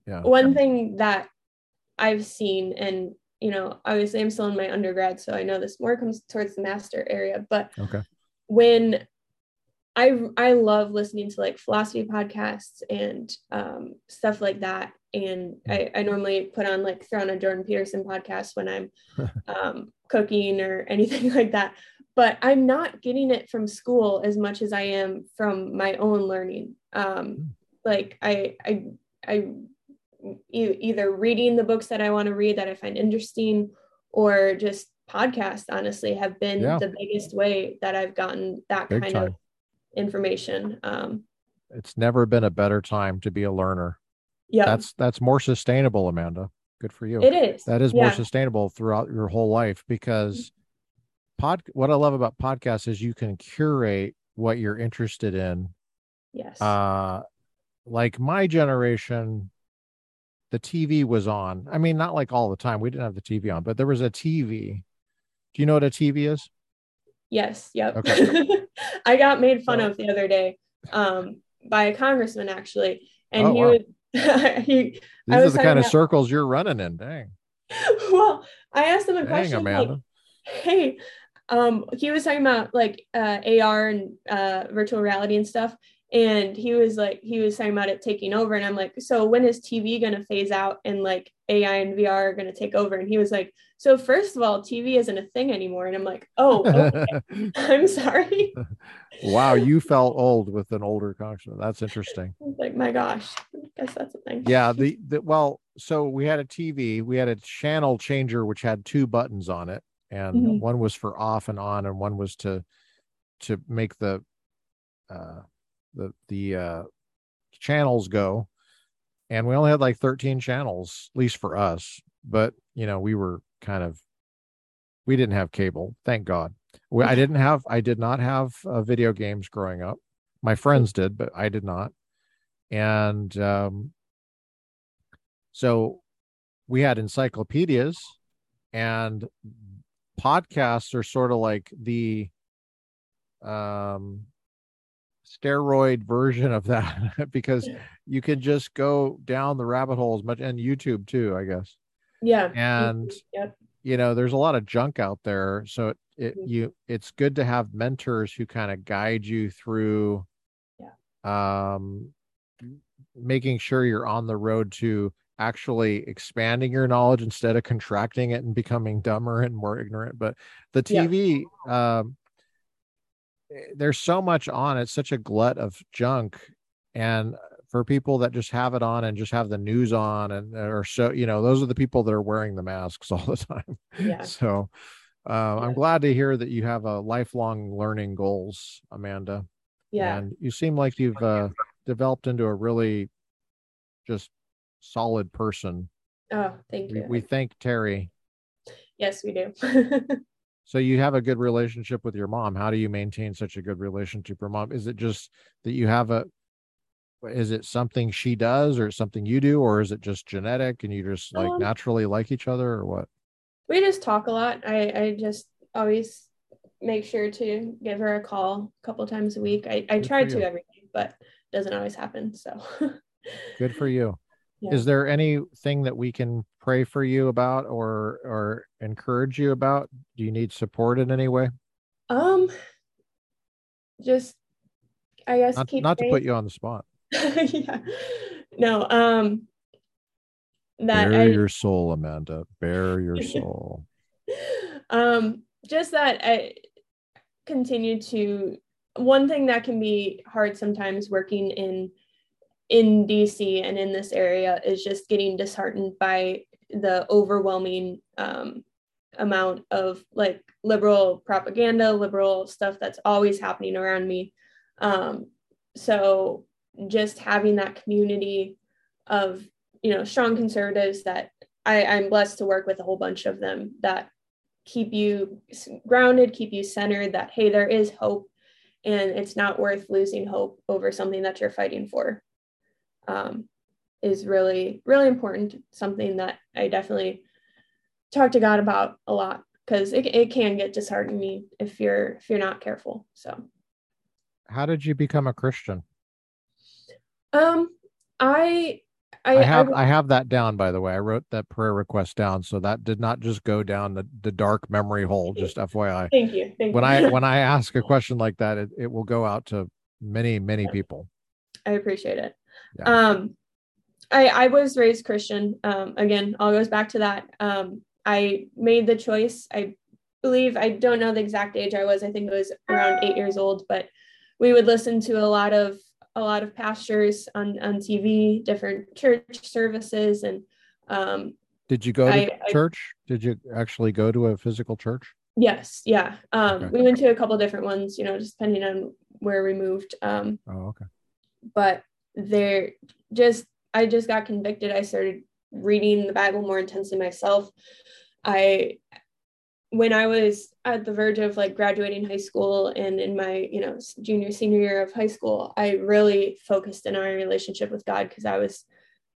yeah. One thing that I've seen, and you know, obviously I'm still in my undergrad, so I know this more comes towards the master area, but okay. when I I love listening to like philosophy podcasts and um, stuff like that. And I, I normally put on like throw on a Jordan Peterson podcasts when I'm um, cooking or anything like that. But I'm not getting it from school as much as I am from my own learning. Um, hmm. like I I I either reading the books that I want to read that I find interesting or just podcasts honestly have been yeah. the biggest way that I've gotten that Big kind time. of information. Um, it's never been a better time to be a learner. Yeah, that's that's more sustainable, Amanda. Good for you. It is. That is yeah. more sustainable throughout your whole life because pod. What I love about podcasts is you can curate what you're interested in. Yes. Uh, like my generation, the TV was on. I mean, not like all the time. We didn't have the TV on, but there was a TV. Do you know what a TV is? Yes. Yep. Okay. I got made fun of the other day um, by a congressman actually, and oh, he wow. would. he, These are the kind of circles you're running in. Dang. Well, I asked him a Dang, question Amanda. like, "Hey, um, he was talking about like uh, AR and uh, virtual reality and stuff, and he was like he was talking about it taking over. And i'm like so when is tv going to phase out and like ai and vr are going to take over? And he was like so first of all tv isn't a thing anymore. And i'm like oh okay. i'm sorry. Wow you felt old with an older congressman that's interesting. Like my gosh. I guess that's a thing. Yeah the, the well so we had a tv we had a channel changer which had two buttons on it and mm-hmm. one was for off and on and one was to to make the uh the the uh, channels go, and we only had like 13 channels, at least for us. But you know, we were kind of we didn't have cable, thank God. We, I didn't have I did not have uh, video games growing up. My friends did, but I did not. And um, so we had encyclopedias and podcasts are sort of like the um steroid version of that because you can just go down the rabbit hole as much and YouTube too, I guess. Yeah. And yep. you know, there's a lot of junk out there. So it, it mm-hmm. you it's good to have mentors who kind of guide you through yeah. um making sure you're on the road to actually expanding your knowledge instead of contracting it and becoming dumber and more ignorant. But the TV yeah. um there's so much on it's such a glut of junk and for people that just have it on and just have the news on and or so you know those are the people that are wearing the masks all the time yeah so uh, yeah. i'm glad to hear that you have a lifelong learning goals amanda yeah and you seem like you've uh, developed into a really just solid person oh thank you we, we thank terry yes we do So you have a good relationship with your mom. How do you maintain such a good relationship with your mom? Is it just that you have a is it something she does or something you do or is it just genetic and you just like um, naturally like each other or what? We just talk a lot. I I just always make sure to give her a call a couple times a week. I I try to every day, but doesn't always happen. So good for you. Yeah. Is there anything that we can pray for you about or or encourage you about? Do you need support in any way? Um just I guess not, not to put you on the spot. yeah. No, um that bare I, your soul, Amanda. Bare your soul. um just that I continue to one thing that can be hard sometimes working in in DC and in this area is just getting disheartened by the overwhelming um, amount of like liberal propaganda, liberal stuff that's always happening around me. Um, so just having that community of you know strong conservatives that I, I'm blessed to work with a whole bunch of them that keep you grounded, keep you centered. That hey, there is hope, and it's not worth losing hope over something that you're fighting for. Um, is really really important. Something that I definitely talk to God about a lot because it, it can get disheartening if you're if you're not careful. So how did you become a Christian? Um I I, I have I, I, have that down by the way. I wrote that prayer request down, so that did not just go down the, the dark memory hole. Just FYI. Thank you. Thank when you. I when I ask a question like that, it, it will go out to many many yeah. people. I appreciate it. Yeah. Um, I I was raised Christian. Um, again, all goes back to that. Um, I made the choice. I believe, I don't know the exact age I was. I think it was around eight years old, but we would listen to a lot of a lot of pastors on on TV, different church services, and um, did you go to I, church? I, did you actually go to a physical church? Yes, yeah. Um, okay. We went to a couple different ones, you know, just depending on where we moved. Um, oh, okay. But there, just I just got convicted. I started reading the Bible more intensely myself. I when I was at the verge of like graduating high school and in my, you know, junior senior year of high school, I really focused in on my relationship with God because I was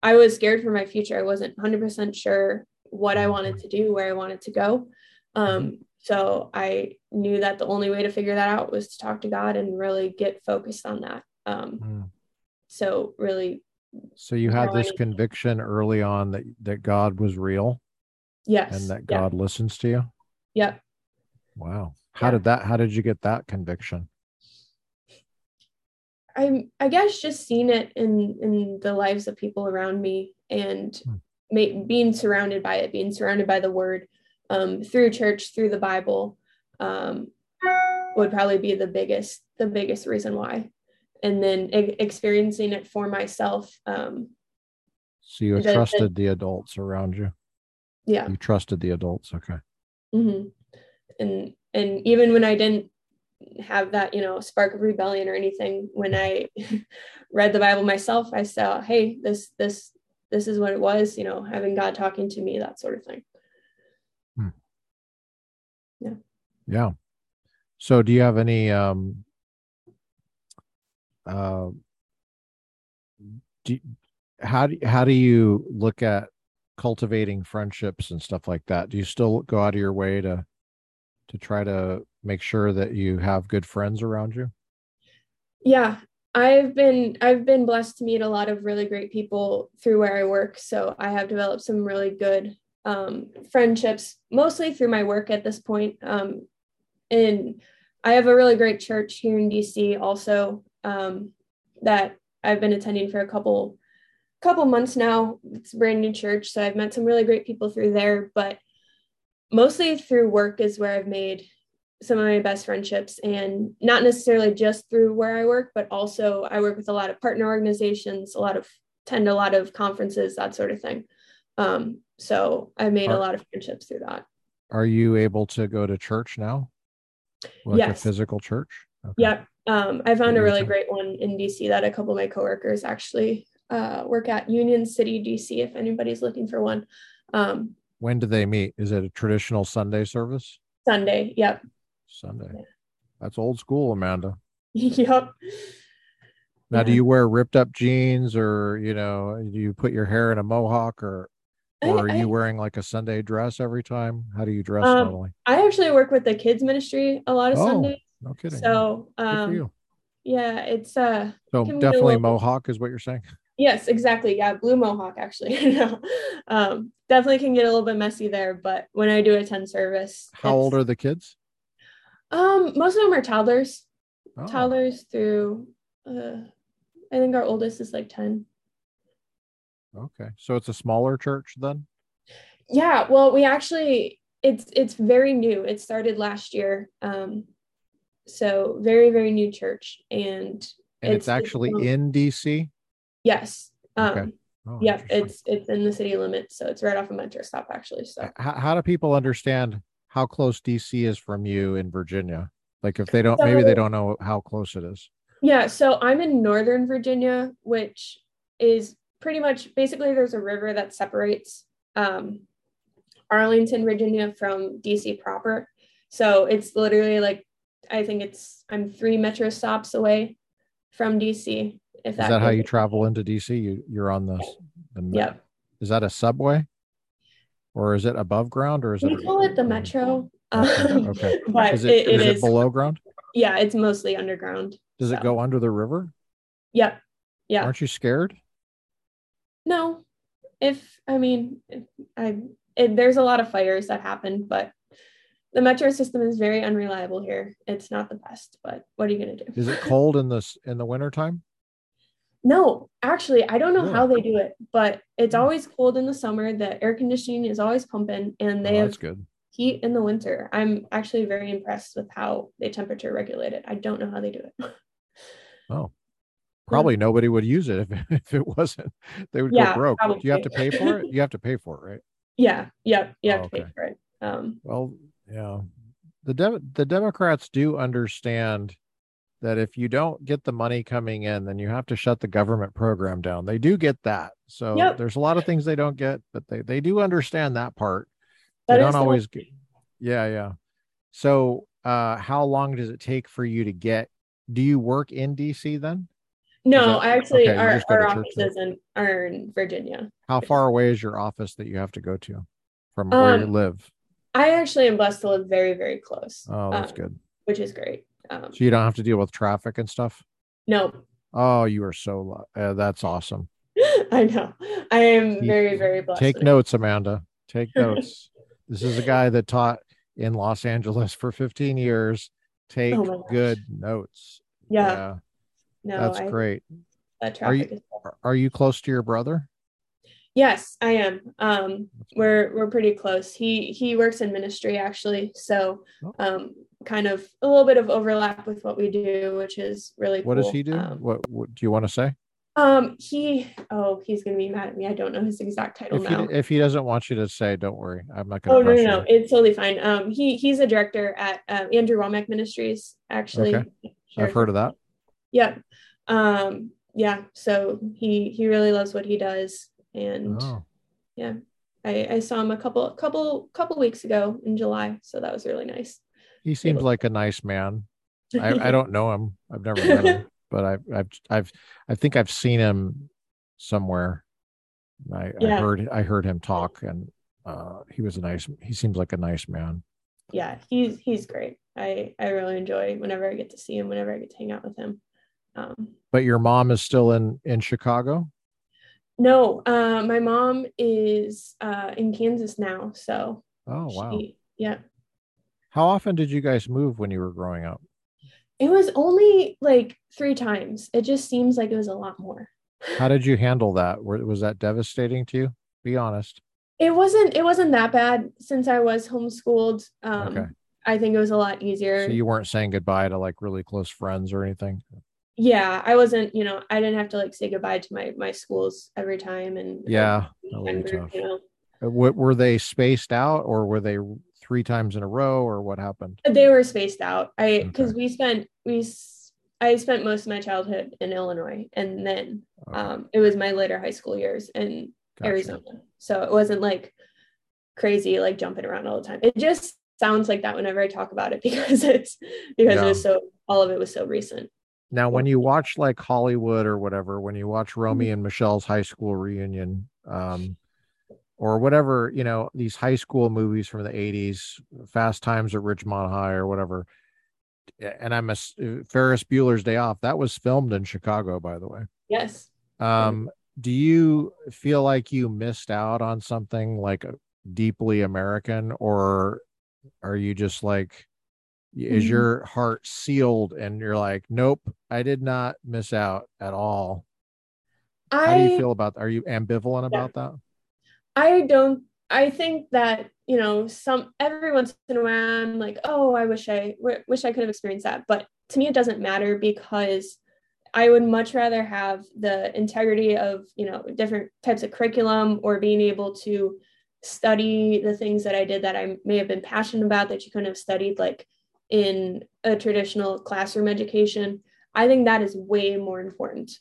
I was scared for my future. I wasn't 100% sure what I wanted to do, where I wanted to go. Um, so I knew that the only way to figure that out was to talk to God and really get focused on that. Um, mm. So really. So you had this conviction early on that that God was real. Yes. And that God yeah. listens to you. Yep. Wow. How yeah. did that? How did you get that conviction? I I guess just seeing it in in the lives of people around me and hmm. ma- being surrounded by it, being surrounded by the Word um, through church, through the Bible, um, would probably be the biggest the biggest reason why. And then e- experiencing it for myself. Um, so you trusted the, the adults around you yeah you trusted the adults okay mm-hmm. and and even when i didn't have that you know spark of rebellion or anything when i read the bible myself i saw hey this this this is what it was you know having god talking to me that sort of thing hmm. yeah yeah so do you have any um uh do, how do how do you look at cultivating friendships and stuff like that? Do you still go out of your way to to try to make sure that you have good friends around you? Yeah i've been i've been blessed to meet a lot of really great people through where i work so i have developed some really good um, friendships mostly through my work at this point um, and i have a really great church here in dc also um, that i've been attending for a couple couple months now. It's a brand new church, so I've met some really great people through there, but mostly through work is where I've made some of my best friendships and not necessarily just through where I work, but also I work with a lot of partner organizations, a lot of attend a lot of conferences, that sort of thing. Um, so I've made are, a lot of friendships through that. Are you able to go to church now? Like yes. a physical church? Okay. Yep. Um, I found a really great one in DC that a couple of my coworkers actually uh, work at Union City, DC, if anybody's looking for one. Um, when do they meet? Is it a traditional Sunday service? Sunday, yep. Sunday. Yeah. That's old school, Amanda. yep. Now, yeah. do you wear ripped up jeans or, you know, do you put your hair in a mohawk or or I, are you I, wearing like a Sunday dress every time? How do you dress um, normally? I actually work with the kids ministry a lot of oh, Sundays. No kidding. So, um, yeah, it's uh. So definitely mohawk is what you're saying. Yes, exactly. Yeah, blue mohawk actually. no, um, definitely can get a little bit messy there, but when I do attend service, how old are the kids? Um, most of them are toddlers. Oh. Toddlers through, uh, I think our oldest is like ten. Okay, so it's a smaller church then. Yeah, well, we actually it's it's very new. It started last year. Um, so very very new church, and and it's, it's actually it's, in DC. Yes. Um, okay. Oh, yep, it's it's in the city limits, so it's right off of Metro Stop actually. So how, how do people understand how close DC is from you in Virginia? Like if they don't, So- maybe they don't know how close it is. Yeah, so I'm in Northern Virginia, which is pretty much basically there's a river that separates um, Arlington, Virginia from DC proper. So it's literally like I think it's I'm three metro stops away from DC. If Is that how you travel into DC? You you're on the, the Yep. Is that a subway, or is it above ground, or is We it? We call it the metro. Okay, Um, okay. But Is it, it, it is is it below ground? yeah, it's mostly underground. Does it go under the river? Yep. Yeah. Aren't you scared? No, if I mean, if I it, there's a lot of fires that happen, but the metro system is very unreliable here. It's not the best, but what are you gonna do? Is it cold in this in the wintertime? No, actually, I don't know Really? how they do it, but it's Hmm. always cold in the summer. The air conditioning is always pumping, and they Oh, have good. heat in the winter. I'm actually very impressed with how they temperature regulate it. I don't know how they do it. Oh, probably nobody would use it if, if it wasn't. They would Yeah, go broke. Do you have to pay for it? You have to pay for it, right? yeah, yep, you have Oh, to pay for it. Um, Well, yeah. The Dem- the Democrats do understand that if you don't get the money coming in, then you have to shut the government program down. They do get that. So Yep. there's a lot of things they don't get, but they they do understand that part. that they don't the- always get. Yeah, yeah. So, uh, how long does it take for you to get? Do you work in DC then? No, that- I actually okay, our, just go our church then? offices in, are in Virginia. How far away is your office that you have to go to from where you Um, live? I actually am blessed to live very, very close. Oh, that's um, good. Which is great. Um, So you don't have to deal with traffic and stuff. no, Oh, you are so. Uh, that's awesome. I know. I am very, very blessed. Take notes, Amanda. Take notes. this is a guy that taught in Los Angeles for 15 years. Take Oh good notes. Yeah, no, that's I, great. That Are you- Are you close to your brother? Yes, I am. Um, we're we're pretty close. He he works in ministry actually, so Oh. um, kind of a little bit of overlap with what we do, which is really What cool. does he do? Um, what, what do you want to say? um, he oh, he's gonna be mad at me. I don't know his exact title If he now. if he doesn't want you to say, don't worry. I'm not going Oh to no, no, no, it's totally fine. Um, he he's a director at um, Andrew Wommack Ministries. Actually, Okay. Sure. I've heard of that. Yeah, um, yeah. So he he really loves what he does, and Oh, yeah, I I saw him a couple couple couple weeks ago in July, so that was really nice. he seems like a nice man. I, I don't know him. I've never met him, but I've I've I've I think I've seen him somewhere. I, I heard I heard him talk, and uh, he was a nice. He seems like a nice man. yeah, he's he's great. I I really enjoy whenever I get to see him, whenever I get to hang out with him. Um, But your mom is still in in Chicago. No, uh, my mom is uh, in Kansas now, so Oh wow! she, yeah. How often did you guys move when you were growing up? It was only like three times. It just seems like it was a lot more. How did you handle that? Was that devastating to you? Be honest. It wasn't. It wasn't that bad since I was homeschooled. Um, Okay. I think it was a lot easier. So you weren't saying goodbye to like really close friends or anything. Yeah, I wasn't. You know, I didn't have to like say goodbye to my my schools every time. And Yeah, and would be group, tough. you know, Uh, What were they spaced out, or were they three times in a row, or what happened? they were spaced out. I Okay. because we spent we i spent most of my childhood in Illinois, and then Okay, um, it was my later high school years in gotcha. Arizona. So it wasn't like crazy, like jumping around all the time. It just sounds like that whenever I talk about it because it's because Yeah. it was so all of it was so recent. Now, when you watch like Hollywood or whatever, when you watch Romy Mm-hmm. and Michelle's high school reunion, um, or whatever, you know, these high school movies from the 80s, Fast Times at Ridgemont High or whatever. And I'm a Ferris Bueller's Day Off. That was filmed in Chicago, by the way. Yes. Um, do you feel like you missed out on something like uh, deeply American, or are you just like, is Mhm. your heart sealed and you're like, nope, I did not miss out at all? How do you feel about? Are you ambivalent Yeah. about that? I don't I think that, you know, some every once in a while I'm like, oh, I wish I w- wish I could have experienced that. But to me it doesn't matter because I would much rather have the integrity of, you know, different types of curriculum or being able to study the things that I did that I may have been passionate about that you couldn't have studied like in a traditional classroom education. I think that is way more important.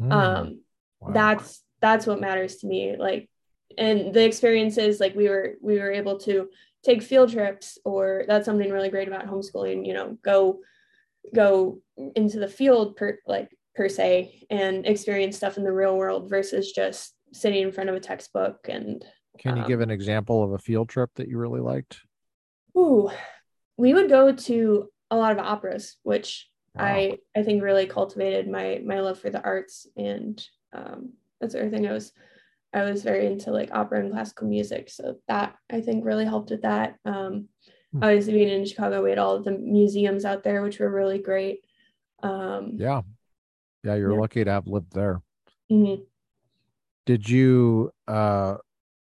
Mm. Um, wow. That's that's what matters to me. Like, and the experiences like we were we were able to take field trips, or that's something really great about homeschooling. You know, go go into the field per like per se and experience stuff in the real world versus just sitting in front of a textbook and can you um, give an example of a field trip that you really liked ooh we would go to a lot of operas which wow. i i think really cultivated my my love for the arts and um, that's the other thing i was i was very into like opera and classical music so that i think really helped with that um, hmm. obviously being in chicago we had all the museums out there which were really great um, yeah yeah, you're yeah. lucky to have lived there. Mm-hmm. Did you uh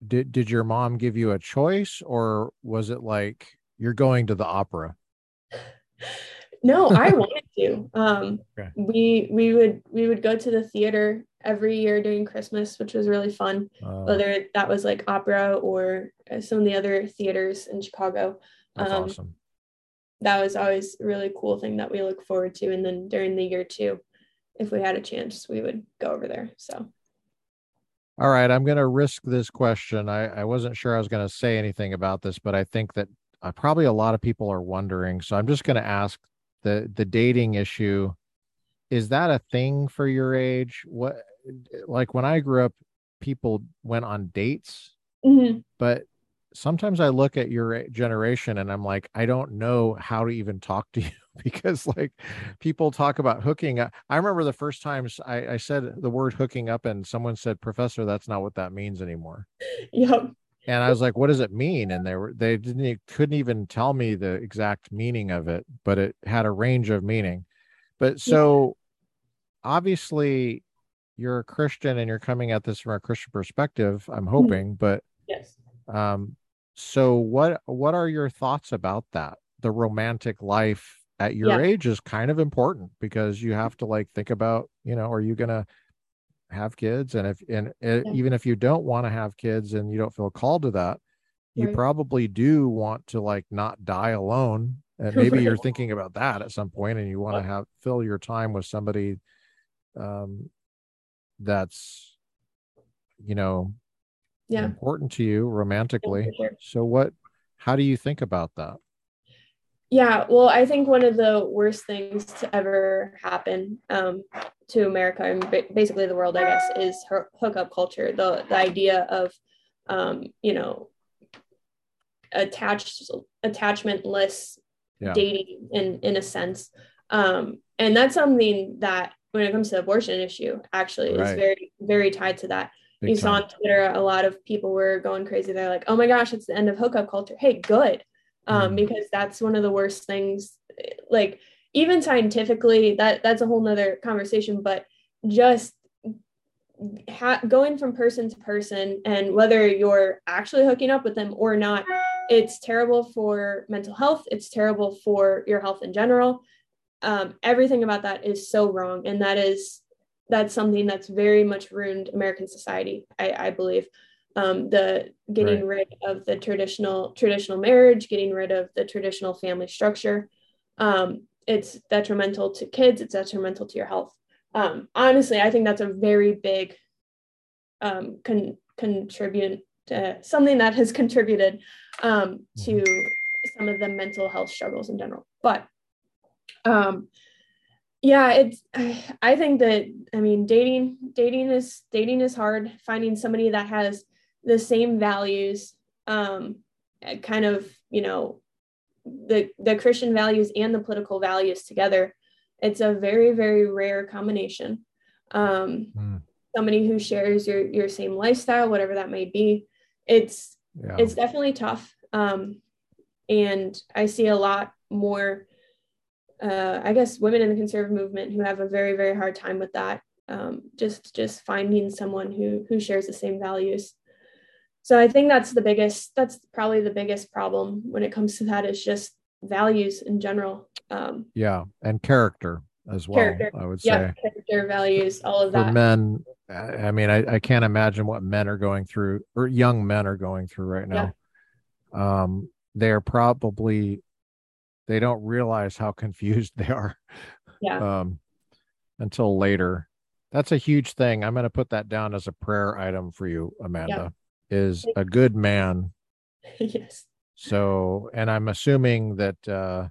did did your mom give you a choice or was it like you're going to the opera? No, I wanted to. Um okay. we we would we would go to the theater every year during Christmas, which was really fun. Uh, Whether that was like opera or uh, some of the other theaters in Chicago. That's um, awesome. That was always a really cool thing that we look forward to. And then during the year too, if we had a chance, we would go over there. So. All right, I'm going to risk this question. I, I wasn't sure I was going to say anything about this, but I think that uh, probably a lot of people are wondering. So I'm just going to ask the the dating issue. Is that a thing for your age? What like when I grew up, people went on dates, mm-hmm. but sometimes I look at your generation and I'm like, I don't know how to even talk to you because like people talk about hooking up. I remember the first times I, I said the word hooking up and someone said, Professor, that's not what that means anymore. Yep. And I was like, what does it mean? And they were they didn't couldn't even tell me the exact meaning of it, but it had a range of meaning. But so yeah. obviously you're a Christian and you're coming at this from a Christian perspective, I'm mm-hmm. hoping, mm-hmm. but yes. Um so what what are your thoughts about that? The romantic life at your yeah. age is kind of important because you have to like think about, you know, are you going to have kids and if and yeah. even if you don't want to have kids and you don't feel called to that, you right. probably do want to like not die alone and maybe you're thinking about that at some point and you want to have fill your time with somebody um that's you know yeah. important to you romantically. Yeah, sure. So what how do you think about that? Yeah, well, I think one of the worst things to ever happen um, to America and basically the world, I guess, is hookup culture. The the idea of, um, you know, attached attachmentless yeah. dating in in a sense, um, and that's something that when it comes to the abortion issue, actually right. is very very tied to that. Big you time. saw on Twitter a lot of people were going crazy. They're like, "Oh my gosh, it's the end of hookup culture." Hey, good, um, mm. because that's one of the worst things. Like even scientifically, that that's a whole nother conversation. But just ha- going from person to person, and whether you're actually hooking up with them or not, it's terrible for mental health. It's terrible for your health in general. Um, everything about that is so wrong, and that is that's something that's very much ruined American society. I, I believe um, the getting right. rid of the traditional traditional marriage, getting rid of the traditional family structure. Um, it's detrimental to kids. It's detrimental to your health. Um, honestly, I think that's a very big um, con- contribute to something that has contributed um, to mm-hmm. some of the mental health struggles in general. But um, yeah it's i think that i mean dating dating is dating is hard finding somebody that has the same values um kind of you know the the christian values and the political values together it's a very very rare combination um mm. somebody who shares your your same lifestyle whatever that may be it's yeah. it's definitely tough um and i see a lot more uh, I guess women in the conservative movement who have a very very hard time with that. Um, just just finding someone who who shares the same values. So I think that's the biggest. That's probably the biggest problem when it comes to that is just values in general. Um, yeah, and character. as well. Character. I would say yeah, character values, all of that. For men, I mean, I, I can't imagine what men are going through or young men are going through right now. Yeah. Um, they're probably they don't realize how confused they are. Yeah. Um, until later. That's a huge thing. I'm going to put that down as a prayer item for you, Amanda. Is a good man. yes. So, and I'm assuming that uh,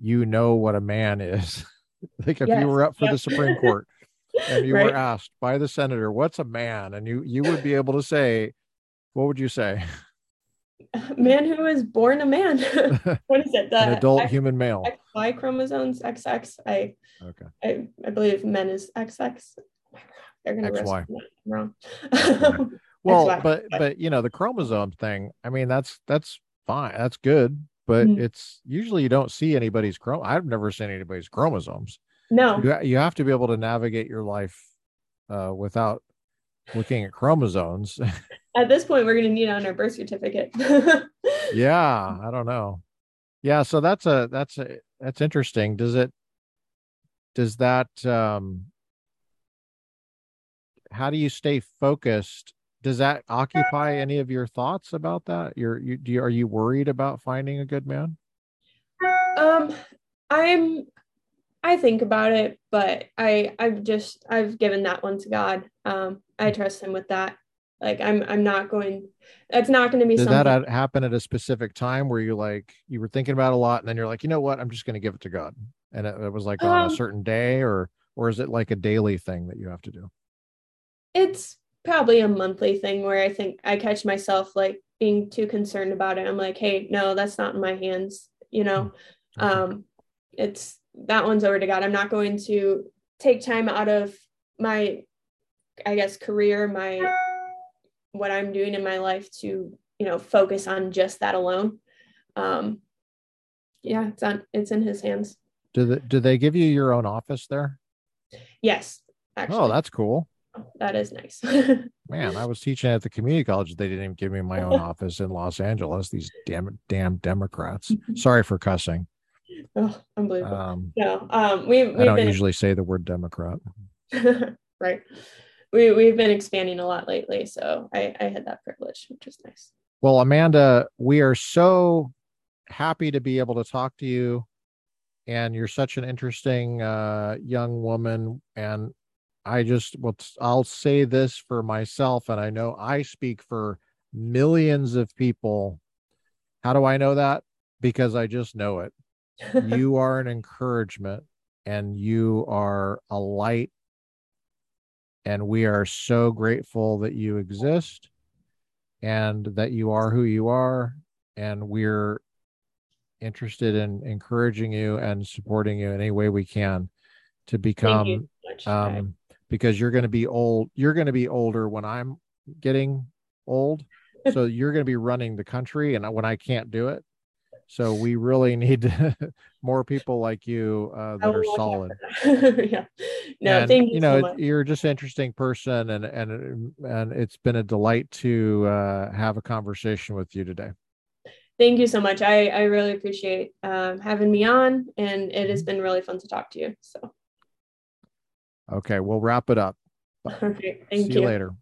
you know what a man is. like if yes. you were up for yep. the Supreme Court and you right. were asked by the senator, "What's a man?" and you you would be able to say, what would you say? Man who is born a man. what is it? The An adult X, human male. Y chromosomes XX. I okay. I, I believe men is XX. They're gonna XY. wrong. Well, but but you know the chromosome thing. I mean that's that's fine. That's good but mm-hmm. it's usually you don't see anybody's chrom. I've never seen anybody's chromosomes. No, you, you have to be able to navigate your life uh, without looking at chromosomes. At this point, we're going to need on our birth certificate. yeah, I don't know. Yeah, so that's a that's a that's interesting. Does it does that um how do you stay focused does that occupy any of your thoughts about that? You're you, do you, are you worried about finding a good man? Um, I'm. I think about it, but I I've just I've given that one to God. Um, I trust Him with that. Like I'm I'm not going. That's not going to be. Did something... that happen at a specific time where you like you were thinking about a lot, and then you're like, you know what, I'm just going to give it to God, and it, it was like on um, a certain day, or or is it like a daily thing that you have to do? It's probably a monthly thing where I think I catch myself like being too concerned about it. I'm like, hey, no, that's not in my hands. You know, mm, um, it's that one's over to God. I'm not going to take time out of my, I guess, career, my what I'm doing in my life to, you know, focus on just that alone. Um, yeah, it's on it's in his hands. Do they do they give you your own office there? Yes. Actually. Oh, that's cool that is nice. Man, I was teaching at the community college. They didn't even give me my own office in Los Angeles. These damn damn Democrats. Sorry for cussing. Oh, unbelievable. Um, no, um, we I don't been... usually say the word Democrat. right. We we've been expanding a lot lately, so I I had that privilege, which is nice. Well, Amanda, we are so happy to be able to talk to you and you're such an interesting uh, young woman and I just well, I'll say this for myself, and I know I speak for millions of people. How do I know that? Because I just know it. you are an encouragement and you are a light. And we are so grateful that you exist and that you are who you are. And we're interested in encouraging you and supporting you in any way we can to become um, because you're going to be old. You're going to be older when I'm getting old. so you're going to be running the country and when I can't do it. So we really need more people like you uh, that are solid. yeah. No, and, thank you. You know, so you're just an interesting person, and and and it's been a delight to uh, have a conversation with you today. Thank you so much. I I really appreciate um, having me on, and it has mm-hmm. been really fun to talk to you. So. Okay, we'll wrap it up. Okay, thank you. See you, you later.